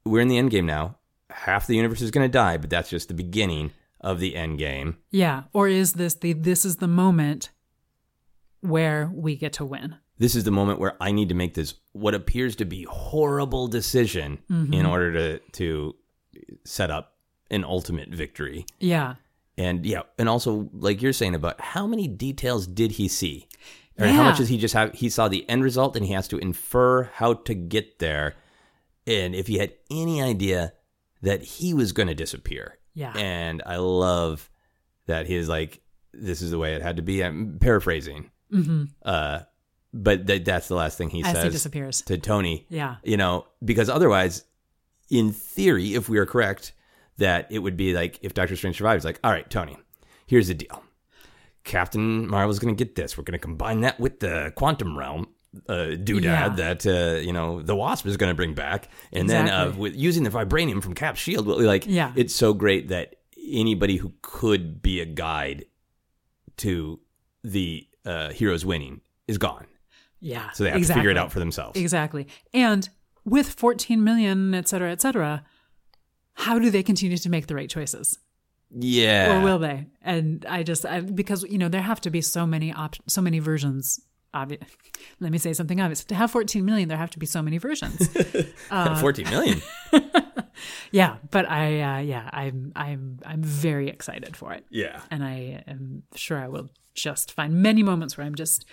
we're in the end game now, half the universe is going to die, but that's just the beginning of the end game. yeah. Or is this the this is the moment where we get to win? This is the moment where I need to make this what appears to be horrible decision Mm-hmm. in order to to set up an ultimate victory. Yeah. And yeah, and also like you're saying about how many details did he see? Or how much Yeah. does he just have he saw the end result and he has to infer how to get there. And if he had any idea that he was going to disappear. Yeah. And I love that he's like this is the way it had to be. I'm paraphrasing. Mm-hmm. Uh but that that's the last thing he As he says disappears. to Tony Yeah. you know, because otherwise, in theory, if we are correct, that it would be like if Doctor Strange survives, like, all right, Tony, here's the deal. Captain Marvel's going to get this. We're going to combine that with the quantum realm uh, doodad Yeah. that uh, you know the Wasp is going to bring back, and then uh, with using the vibranium from Cap's shield, well, like, Yeah. it's so great that anybody who could be a guide to the uh, heroes winning is gone, Yeah. so they have to figure it out for themselves. Exactly. And with 14 million, et cetera, et cetera, how do they continue to make the right choices? Yeah, Or will they? And I just, I, because, you know, there have to be so many op- so many versions. Obvi- [LAUGHS] Let me say something obvious. To have 14 million, there have to be so many versions. [LAUGHS] Uh, 14 million. [LAUGHS] yeah. But I, uh, yeah, I'm, I'm, I'm very excited for it. Yeah. And I am sure I will just find many moments where I'm just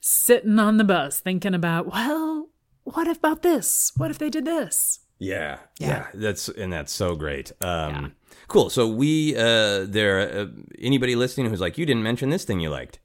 sitting on the bus thinking about, well, what about this? What if they did this? Yeah, yeah, Yeah. that's and that's so great. Um, Cool. So we uh, there uh, anybody listening who's like, you didn't mention this thing you liked,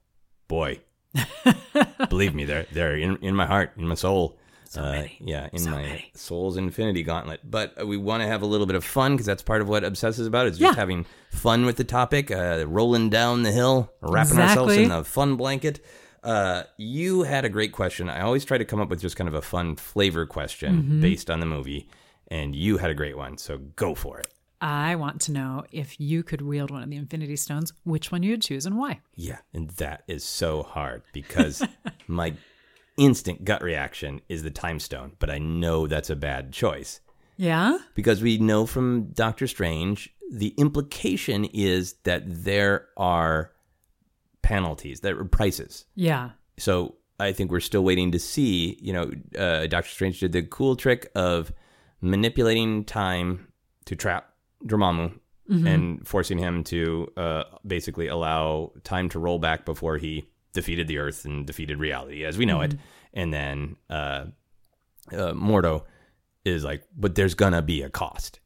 boy. [LAUGHS] believe me, they're they're in in my heart, in my soul. So many. yeah, in So my many. soul's infinity gauntlet. But uh, we want to have a little bit of fun because that's part of what Obsess is about. Is just Yeah. having fun with the topic, uh, rolling down the hill, wrapping ourselves in a fun blanket. Uh, you had a great question. I always try to come up with just kind of a fun flavor question Mm-hmm. based on the movie, and you had a great one. So go for it. I want to know if you could wield one of the Infinity Stones, which one you'd choose and why. Yeah, and that is so hard because [LAUGHS] my instant gut reaction is the time stone, but I know that's a bad choice Yeah? because we know from Doctor Strange the implication is that there are penalties, there are prices. Yeah. So I think we're still waiting to see. You know, uh, Doctor Strange did the cool trick of manipulating time to trap Dormammu and forcing him to uh, basically allow time to roll back before he defeated the Earth and defeated reality as we know it. And then uh, uh, Mordo is like, but there's gonna be a cost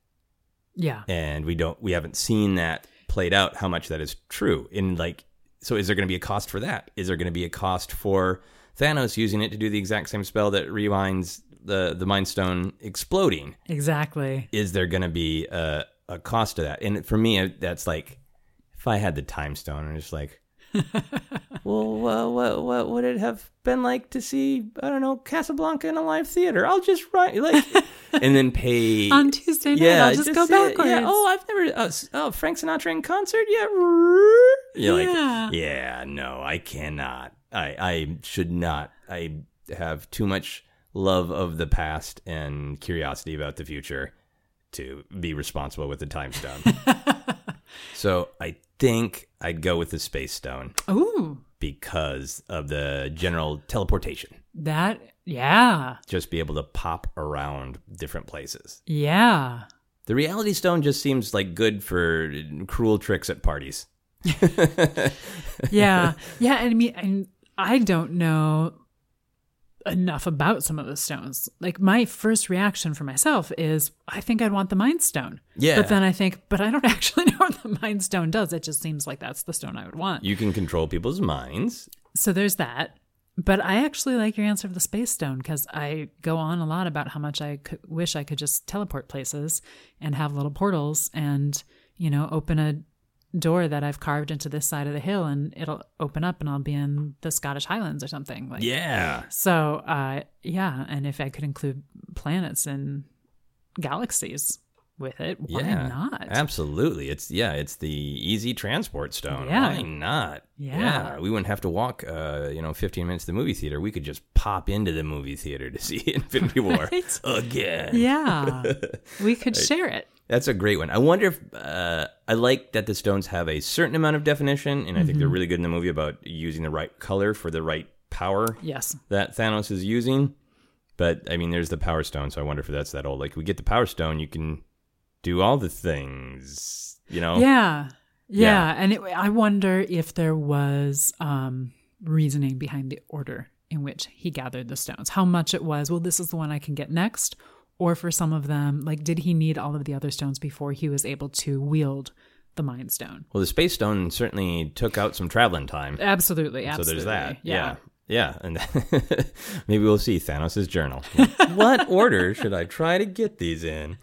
Yeah. and we don't we haven't seen that played out how much that is true in like so is there going to be a cost for that is there going to be a cost for thanos using it to do the exact same spell that rewinds the the mind stone exploding Exactly. is there going to be a, a cost to that and for me that's like if i had the time stone i'm just like [LAUGHS] well, uh, what what would it have been like to see I don't know Casablanca in a live theater? I'll just write like, [LAUGHS] and then pay On Tuesday night, I'll just, go see backwards. Yeah. Oh, I've never. Uh, s- oh, Frank Sinatra in concert. Yeah. You're Yeah. like, yeah, no, I cannot. I I should not. I have too much love of the past and curiosity about the future to be responsible with the time stone. [LAUGHS] so I think I'd go with the space stone Ooh, because of the general teleportation. that, yeah, Just be able to pop around different places. yeah. The reality stone just seems like good for cruel tricks at parties. [LAUGHS] yeah yeah and i mean and i don't know enough about some of the stones. Like my first reaction for myself is i think i'd want the mind stone. Yeah. but then i think but i don't [LAUGHS] actually know what the mind stone does. It just seems like that's the stone i would want. You can control people's minds. so there's that. But i actually like your answer of the space stone because i go on a lot about how much i could, wish i could just teleport places and have little portals and you know open a door that i've carved into this side of the hill and it'll open up and i'll be in the scottish highlands or something like Yeah. so uh yeah and if i could include planets and galaxies with it why yeah. not Absolutely. It's yeah, it's the easy transport stone. Yeah. Why not? Yeah. We wouldn't have to walk uh, you know, 15 minutes to the movie theater. We could just pop into the movie theater to [LAUGHS] see Infinity War [LAUGHS] Right? again. yeah [LAUGHS] we could share it That's a great one. I wonder if uh, I like that the stones have a certain amount of definition, and I think Mm-hmm. they're really good in the movie about using the right color for the right power yes that Thanos is using. But I mean, there's the Power Stone, so I wonder if that's that old. Like, we get the Power Stone, you can do all the things, you know? Yeah. Yeah. Yeah. And it, I wonder if there was um, reasoning behind the order in which he gathered the stones. How much it was, well, this is the one I can get next. Or for some of them, like, did he need all of the other stones before he was able to wield the Mind Stone? Well, the Space Stone certainly took out some traveling time. Absolutely. Absolutely. So there's that. Yeah. Yeah. And [LAUGHS] maybe we'll see Thanos' journal. [LAUGHS] what order should I try to get these in?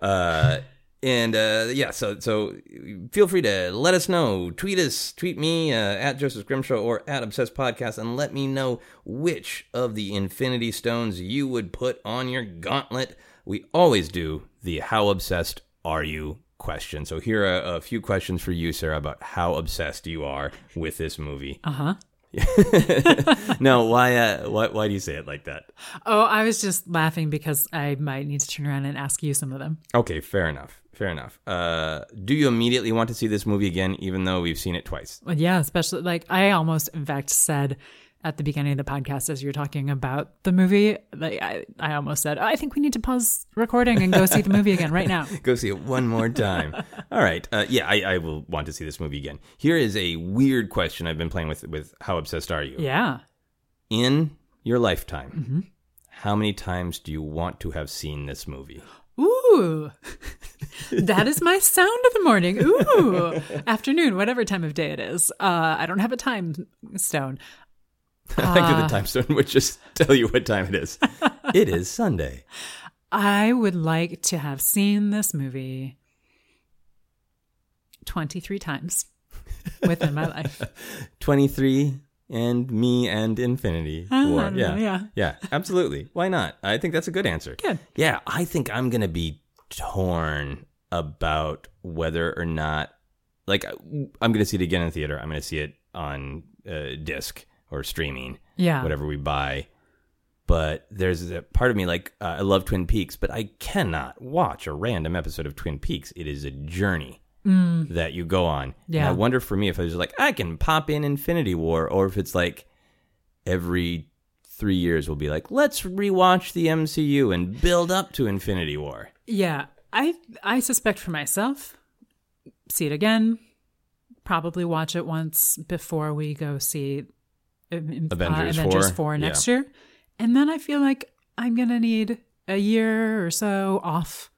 Uh, and uh, yeah, so so feel free to let us know. Tweet us, tweet me uh, at Joseph Scrimshaw or at Obsessed Podcast, and let me know which of the Infinity Stones you would put on your gauntlet. We always do the "How obsessed are you?" question. So here are a few questions for you, Sara, about how obsessed you are with this movie. [LAUGHS] Uh huh. no, why? Uh, why? Why do you say it like that? Oh, I was just laughing because I might need to turn around and ask you some of them. Okay, fair enough. Fair enough. Uh, do you immediately want to see this movie again, even though we've seen it twice? Well, yeah, especially like I almost, in fact, said at the beginning of the podcast as you're talking about the movie, like I, I almost said, I think we need to pause recording and go see the movie again right now. [LAUGHS] Go see it one more time. All right. Uh, yeah, I, I will want to see this movie again. Here is a weird question I've been playing with. With how obsessed are you? Yeah. In your lifetime, Mm-hmm. how many times do you want to have seen this movie? Ooh, [LAUGHS] that is my sound of the morning. Ooh, [LAUGHS] afternoon, whatever time of day it is. Uh, I don't have a time stone. [LAUGHS] I think the time stone would just tell you what time it is. it is Sunday. I would like to have seen this movie 23 times within my life. 23 and me and infinity war. don't Yeah. know, yeah. Yeah, absolutely. Why not? I think that's a good answer. Good. Yeah, I think I'm going to be torn about whether or not like I'm going to see it again in theater. I'm going to see it on uh, disc or streaming, Yeah. whatever we buy. But there's a part of me like uh, I love Twin Peaks, but I cannot watch a random episode of Twin Peaks. It is a journey that you go on. And Yeah. I wonder for me if I was like I can pop in Infinity War, or if it's like every three years we'll be like let's rewatch the MCU and build up to Infinity War. Yeah, I I suspect for myself, see it again, probably watch it once before we go see uh, Avengers Avengers 4, 4 next year. And then I feel like I'm going to need a year or so off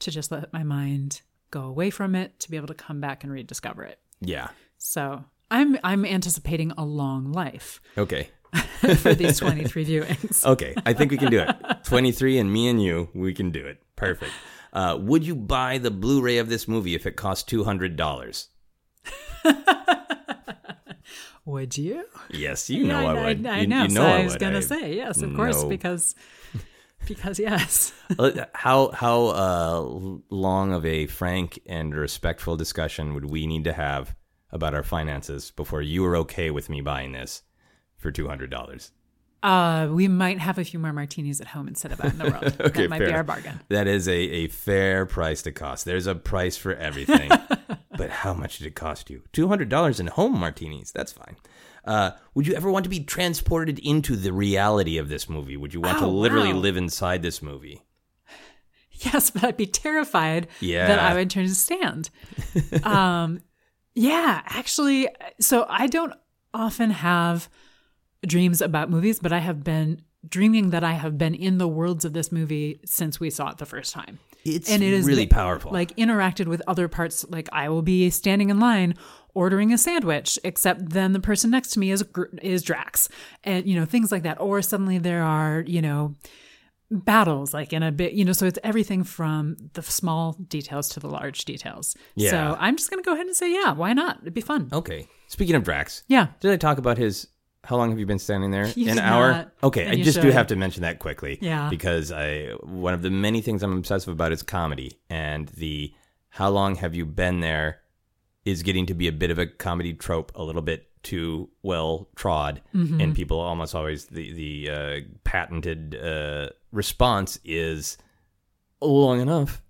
to just let my mind go away from it to be able to come back and rediscover it. Yeah. So, I'm I'm anticipating a long life Okay. [LAUGHS] for these [LAUGHS] 23 viewings. Okay. I think we can do it. 23 and me and you, we can do it. Perfect. Uh, would you buy the Blu-ray of this movie if it cost two hundred dollars? [LAUGHS] Would you? Yes, you know Yeah, I would. I, You- know. You, so know I, I was gonna I- say yes, of course, No. because because yes. [LAUGHS] How how uh, long of a frank and respectful discussion would we need to have about our finances before you were okay with me buying this for two hundred dollars? Uh, we might have a few more martinis at home instead of out in the world. [LAUGHS] Okay, that might fair be our bargain. That is a, a fair price to cost. There's a price for everything. [LAUGHS] but how much did it cost you? Two hundred dollars in home martinis. That's fine. Uh, would you ever want to be transported into the reality of this movie? Would you want to Oh, literally wow. live inside this movie? [SIGHS] Yes, but I'd be terrified Yeah. that I would turn to stand. [LAUGHS] um, yeah, actually, so I don't often have dreams about movies, but I have been dreaming that I have been in the worlds of this movie since we saw it the first time. It's and it is really powerful. Like interacted with other parts. Like I will be standing in line ordering a sandwich, except then the person next to me is is Drax, and you know things like that. Or suddenly there are you know battles like in a bit you know so it's everything from the small details to the large details Yeah. so i'm just gonna go ahead and say yeah why not it'd be fun Okay. Speaking of Drax, yeah did I talk about his? How long have you been standing there? [LAUGHS] You An hour. not, okay, I just do have to mention that quickly. Yeah. Because I one of the many things I'm obsessive about is comedy, and the how long have you been there is getting to be a bit of a comedy trope, a little bit too well trod, Mm-hmm. and people almost always the the uh, patented uh, response is long enough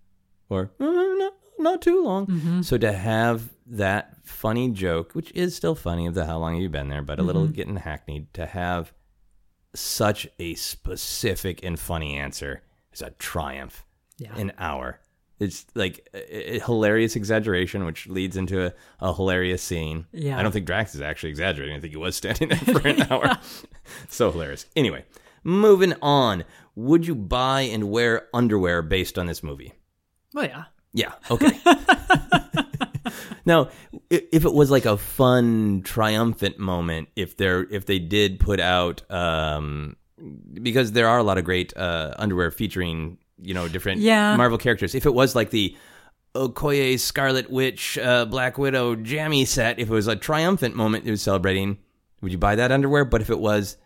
or "Uh, not, not too long. Mm-hmm. So to have that funny joke, which is still funny of the how long have you been there, but a little Mm-hmm. getting hackneyed, to have such a specific and funny answer is a triumph. Yeah. An hour. It's like a, a hilarious exaggeration, which leads into a, a hilarious scene. Yeah. I don't think Drax is actually exaggerating. I think he was standing there [LAUGHS] for an hour. [LAUGHS] so hilarious. Anyway, moving on. Would you buy and wear underwear based on this movie? well yeah Yeah. Okay. [LAUGHS] now, if it was like a fun, triumphant moment, if they're if they did put out, um, because there are a lot of great uh, underwear featuring you know different Yeah. Marvel characters. If it was like the Okoye Scarlet Witch uh, Black Widow jammy set, if it was a triumphant moment it was celebrating, would you buy that underwear? But if it was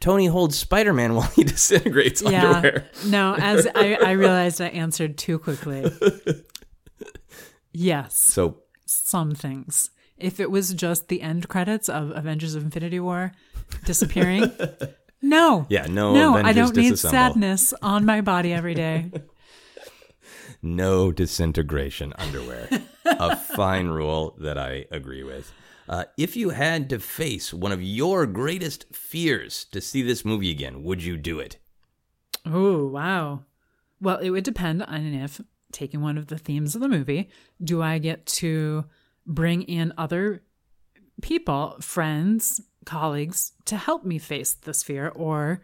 Tony holds Spider Man [LAUGHS] while he disintegrates yeah underwear. no as I, I [LAUGHS] realized i answered too quickly yes So some things. If it was just the end credits of Avengers of Infinity War disappearing, [LAUGHS] no. Yeah, no No, I don't need sadness on my body every day. [LAUGHS] no disintegration underwear. a fine rule that I agree with. Uh, if you had to face one of your greatest fears to see this movie again, would you do it? Oh, wow. Well, it would depend on if, taking one of the themes of the movie, do I get to bring in other people, friends, colleagues, to help me face this fear, or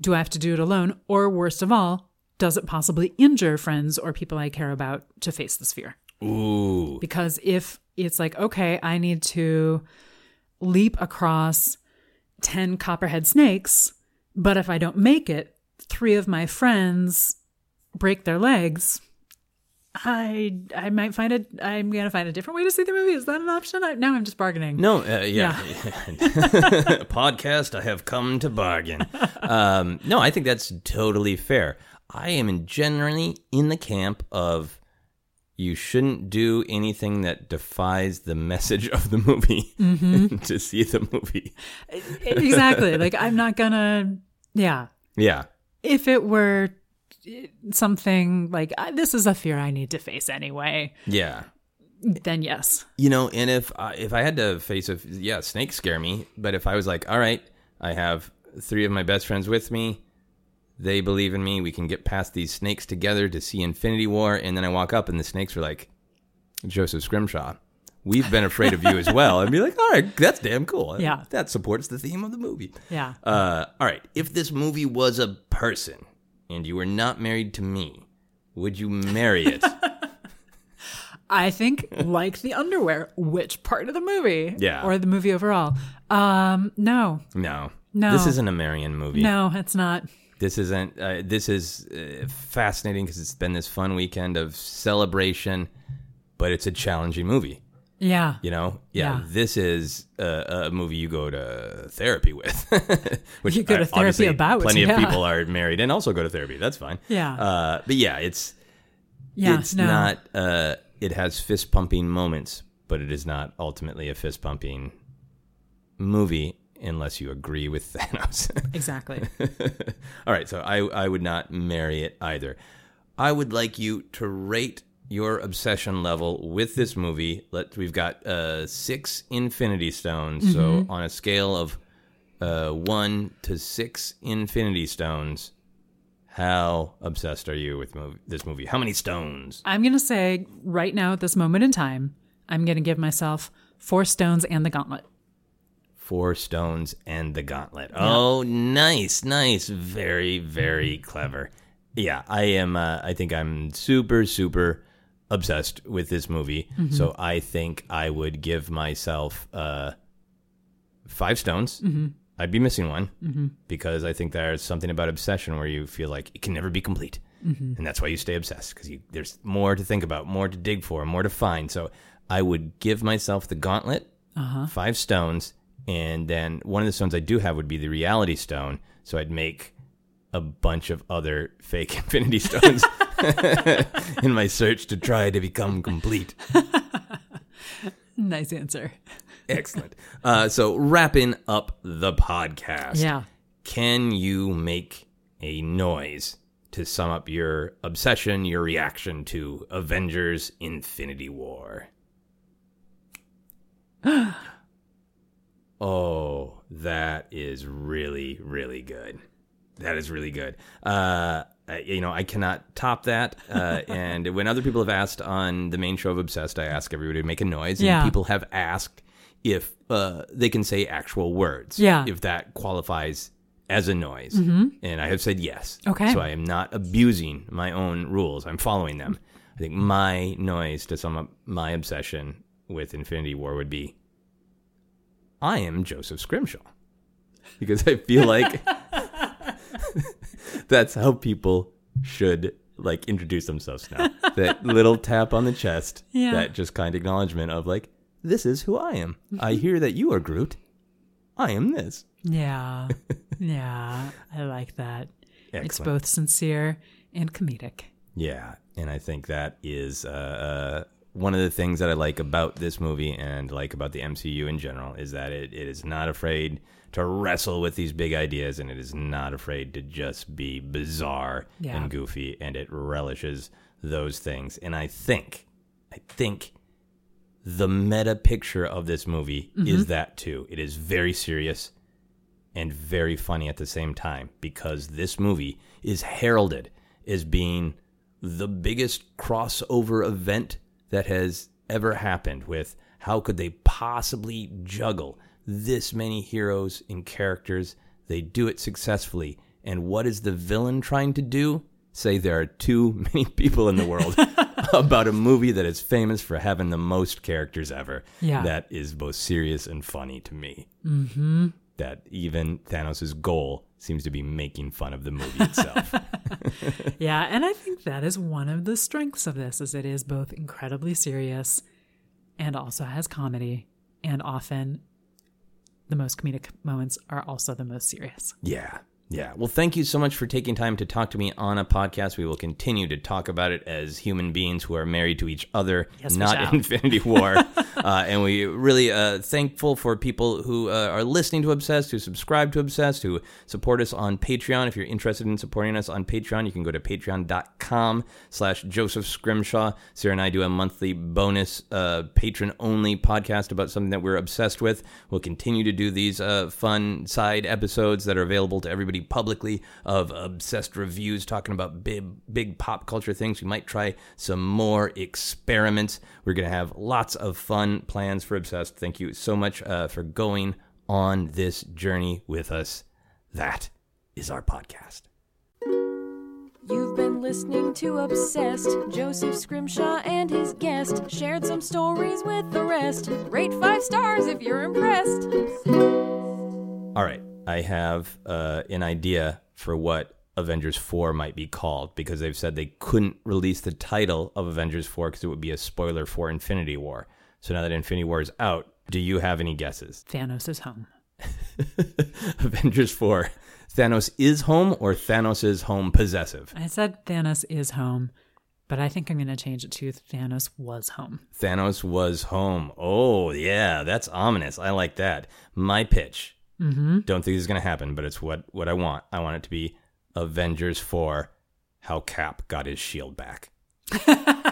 do I have to do it alone? Or worst of all, does it possibly injure friends or people I care about to face this fear? Ooh. Because if it's like, okay, I need to leap across 10 copperhead snakes, but if I don't make it, three of my friends break their legs. I I might find it. I'm gonna find a different way to see the movie. Is that an option? I, now I'm just bargaining. No, uh, yeah. [LAUGHS] Podcast, I have come to bargain. Um, no, I think that's totally fair. I am generally in the camp of you shouldn't do anything that defies the message of the movie [LAUGHS] to see the movie. exactly. Like I'm not gonna. Yeah. Yeah. If it were something like this is a fear I need to face anyway, Yeah. then yes. You know, and if I, if I had to face a yeah, snakes scare me. But if I was like, all right, I have three of my best friends with me, they believe in me. We can get past these snakes together to see Infinity War. And then I walk up, and the snakes are like, Joseph Scrimshaw, we've been afraid of you as well. I'd be like, all right, that's damn cool. Yeah. that supports the theme of the movie. Yeah. Uh, all right, if this movie was a person and you were not married to me, would you marry it? [LAUGHS] I think like the underwear, which part of the movie? Yeah. Or the movie overall? Um, no. no. No. This isn't a Marion movie. No, it's not. This isn't. Uh, this is uh, fascinating because it's been this fun weekend of celebration, but it's a challenging movie. Yeah. You know, yeah, Yeah. this is a, a movie you go to therapy with, [LAUGHS] which You go to therapy about, Plenty yeah. of people are married and also go to therapy. That's fine. Yeah. uh, but yeah, it's Yeah. it's no. not. Uh, it has fist pumping moments, but it is not ultimately a fist pumping movie unless you agree with [LAUGHS] Thanos. Exactly. [LAUGHS] All right, so I I would not marry it either. I would like you to rate your obsession level with this movie. Let we've got uh, six Infinity Stones. So on a scale of uh, one to six Infinity Stones, how obsessed are you with mov- this movie? How many stones? I'm going to say right now at this moment in time, I'm going to give myself four stones and the gauntlet. Four stones and the gauntlet. Oh, nice, nice, very, very clever. Yeah, I am. Uh, I think I'm super, super obsessed with this movie. Mm-hmm. So I think I would give myself uh, five stones. Mm-hmm. I'd be missing one mm-hmm. because I think there's something about obsession where you feel like it can never be complete, and that's why you stay obsessed because there's more to think about, more to dig for, more to find. So I would give myself the gauntlet uh-huh. five stones, and then one of the stones I do have would be the reality stone. So I'd make a bunch of other fake [LAUGHS] infinity stones [LAUGHS] in my search to try to become complete. Nice answer. Excellent. Uh, so wrapping up the podcast. Yeah. Can you make a noise to sum up your obsession, your reaction to Avengers Infinity War? [GASPS] oh, that is really, really good. That is really good. Uh, you know, I cannot top that. Uh, [LAUGHS] and when other people have asked on the main show of Obsessed, I ask everybody to make a noise. And Yeah. people have asked if uh, they can say actual words. Yeah. If that qualifies as a noise. And I have said yes. Okay. So I am not abusing my own rules. I'm following them. I think my noise to sum up my obsession with Infinity War would be I am Joseph Scrimshaw. Because I feel like [LAUGHS] that's how people should like introduce themselves now. [LAUGHS] that little tap on the chest, Yeah. that just kind acknowledgement of like, this is who I am. I hear that you are Groot. I am this. Yeah. [LAUGHS] yeah. I like that. It's both sincere and comedic. Yeah, and I think that is uh, uh, one of the things that I like about this movie and like about the MCU in general is that it, it is not afraid to wrestle with these big ideas and it is not afraid to just be bizarre Yeah. and goofy and it relishes those things. And I think, I think the meta picture of this movie is mm-hmm. that too. It is very serious and very funny at the same time because this movie is heralded as being the biggest crossover event that has ever happened with how could they possibly juggle this many heroes and characters. They do it successfully. And what is the villain trying to do? Say there are too [LAUGHS] many people in the world [LAUGHS] about a movie that is famous for having the most characters ever. Yeah. that is both serious and funny to me. Mm-hmm. that even thanos' goal seems to be making fun of the movie itself. [LAUGHS] Yeah, and I think that is one of the strengths of this is it is both incredibly serious and also has comedy and often the most comedic moments are also the most serious. Yeah. Yeah. Well, thank you so much for taking time to talk to me on a podcast. We will continue to talk about it as human beings who are married to each other, Yes, not. Infinity [LAUGHS] War. uh, and we really uh, thankful for people who uh, are listening to Obsessed, who subscribe to Obsessed, who support us on Patreon. If you're interested in supporting us on Patreon, you can go to patreon.com slash Joseph Scrimshaw. Sara and I do a monthly bonus uh, patron-only podcast about something that we're obsessed with. We'll continue to do these uh, fun side episodes that are available to everybody publicly of obsessed reviews talking about big, big pop culture things. We might try some more experiments. We're going to have lots of fun plans for Obsessed. Thank you so much uh, for going on this journey with us. That is our podcast. You've been listening to Obsessed. Joseph Scrimshaw and his guest shared some stories with the rest. Rate five stars if you're impressed. All right, I have uh, an idea for what Avengers 4 might be called because they've said they couldn't release the title of Avengers 4 because it would be a spoiler for Infinity War. So now that Infinity War is out, do you have any guesses? Thanos is home. [LAUGHS] Avengers 4. Thanos is home or Thanos is home possessive? I said Thanos is home, but I think I'm going to change it to Thanos was home. Thanos was home. Oh, yeah, that's ominous. I like that. My pitch. Mm-hmm. Don't think this is going to happen, but it's what, what I want. I want it to be Avengers 4 How Cap Got His Shield Back. [LAUGHS]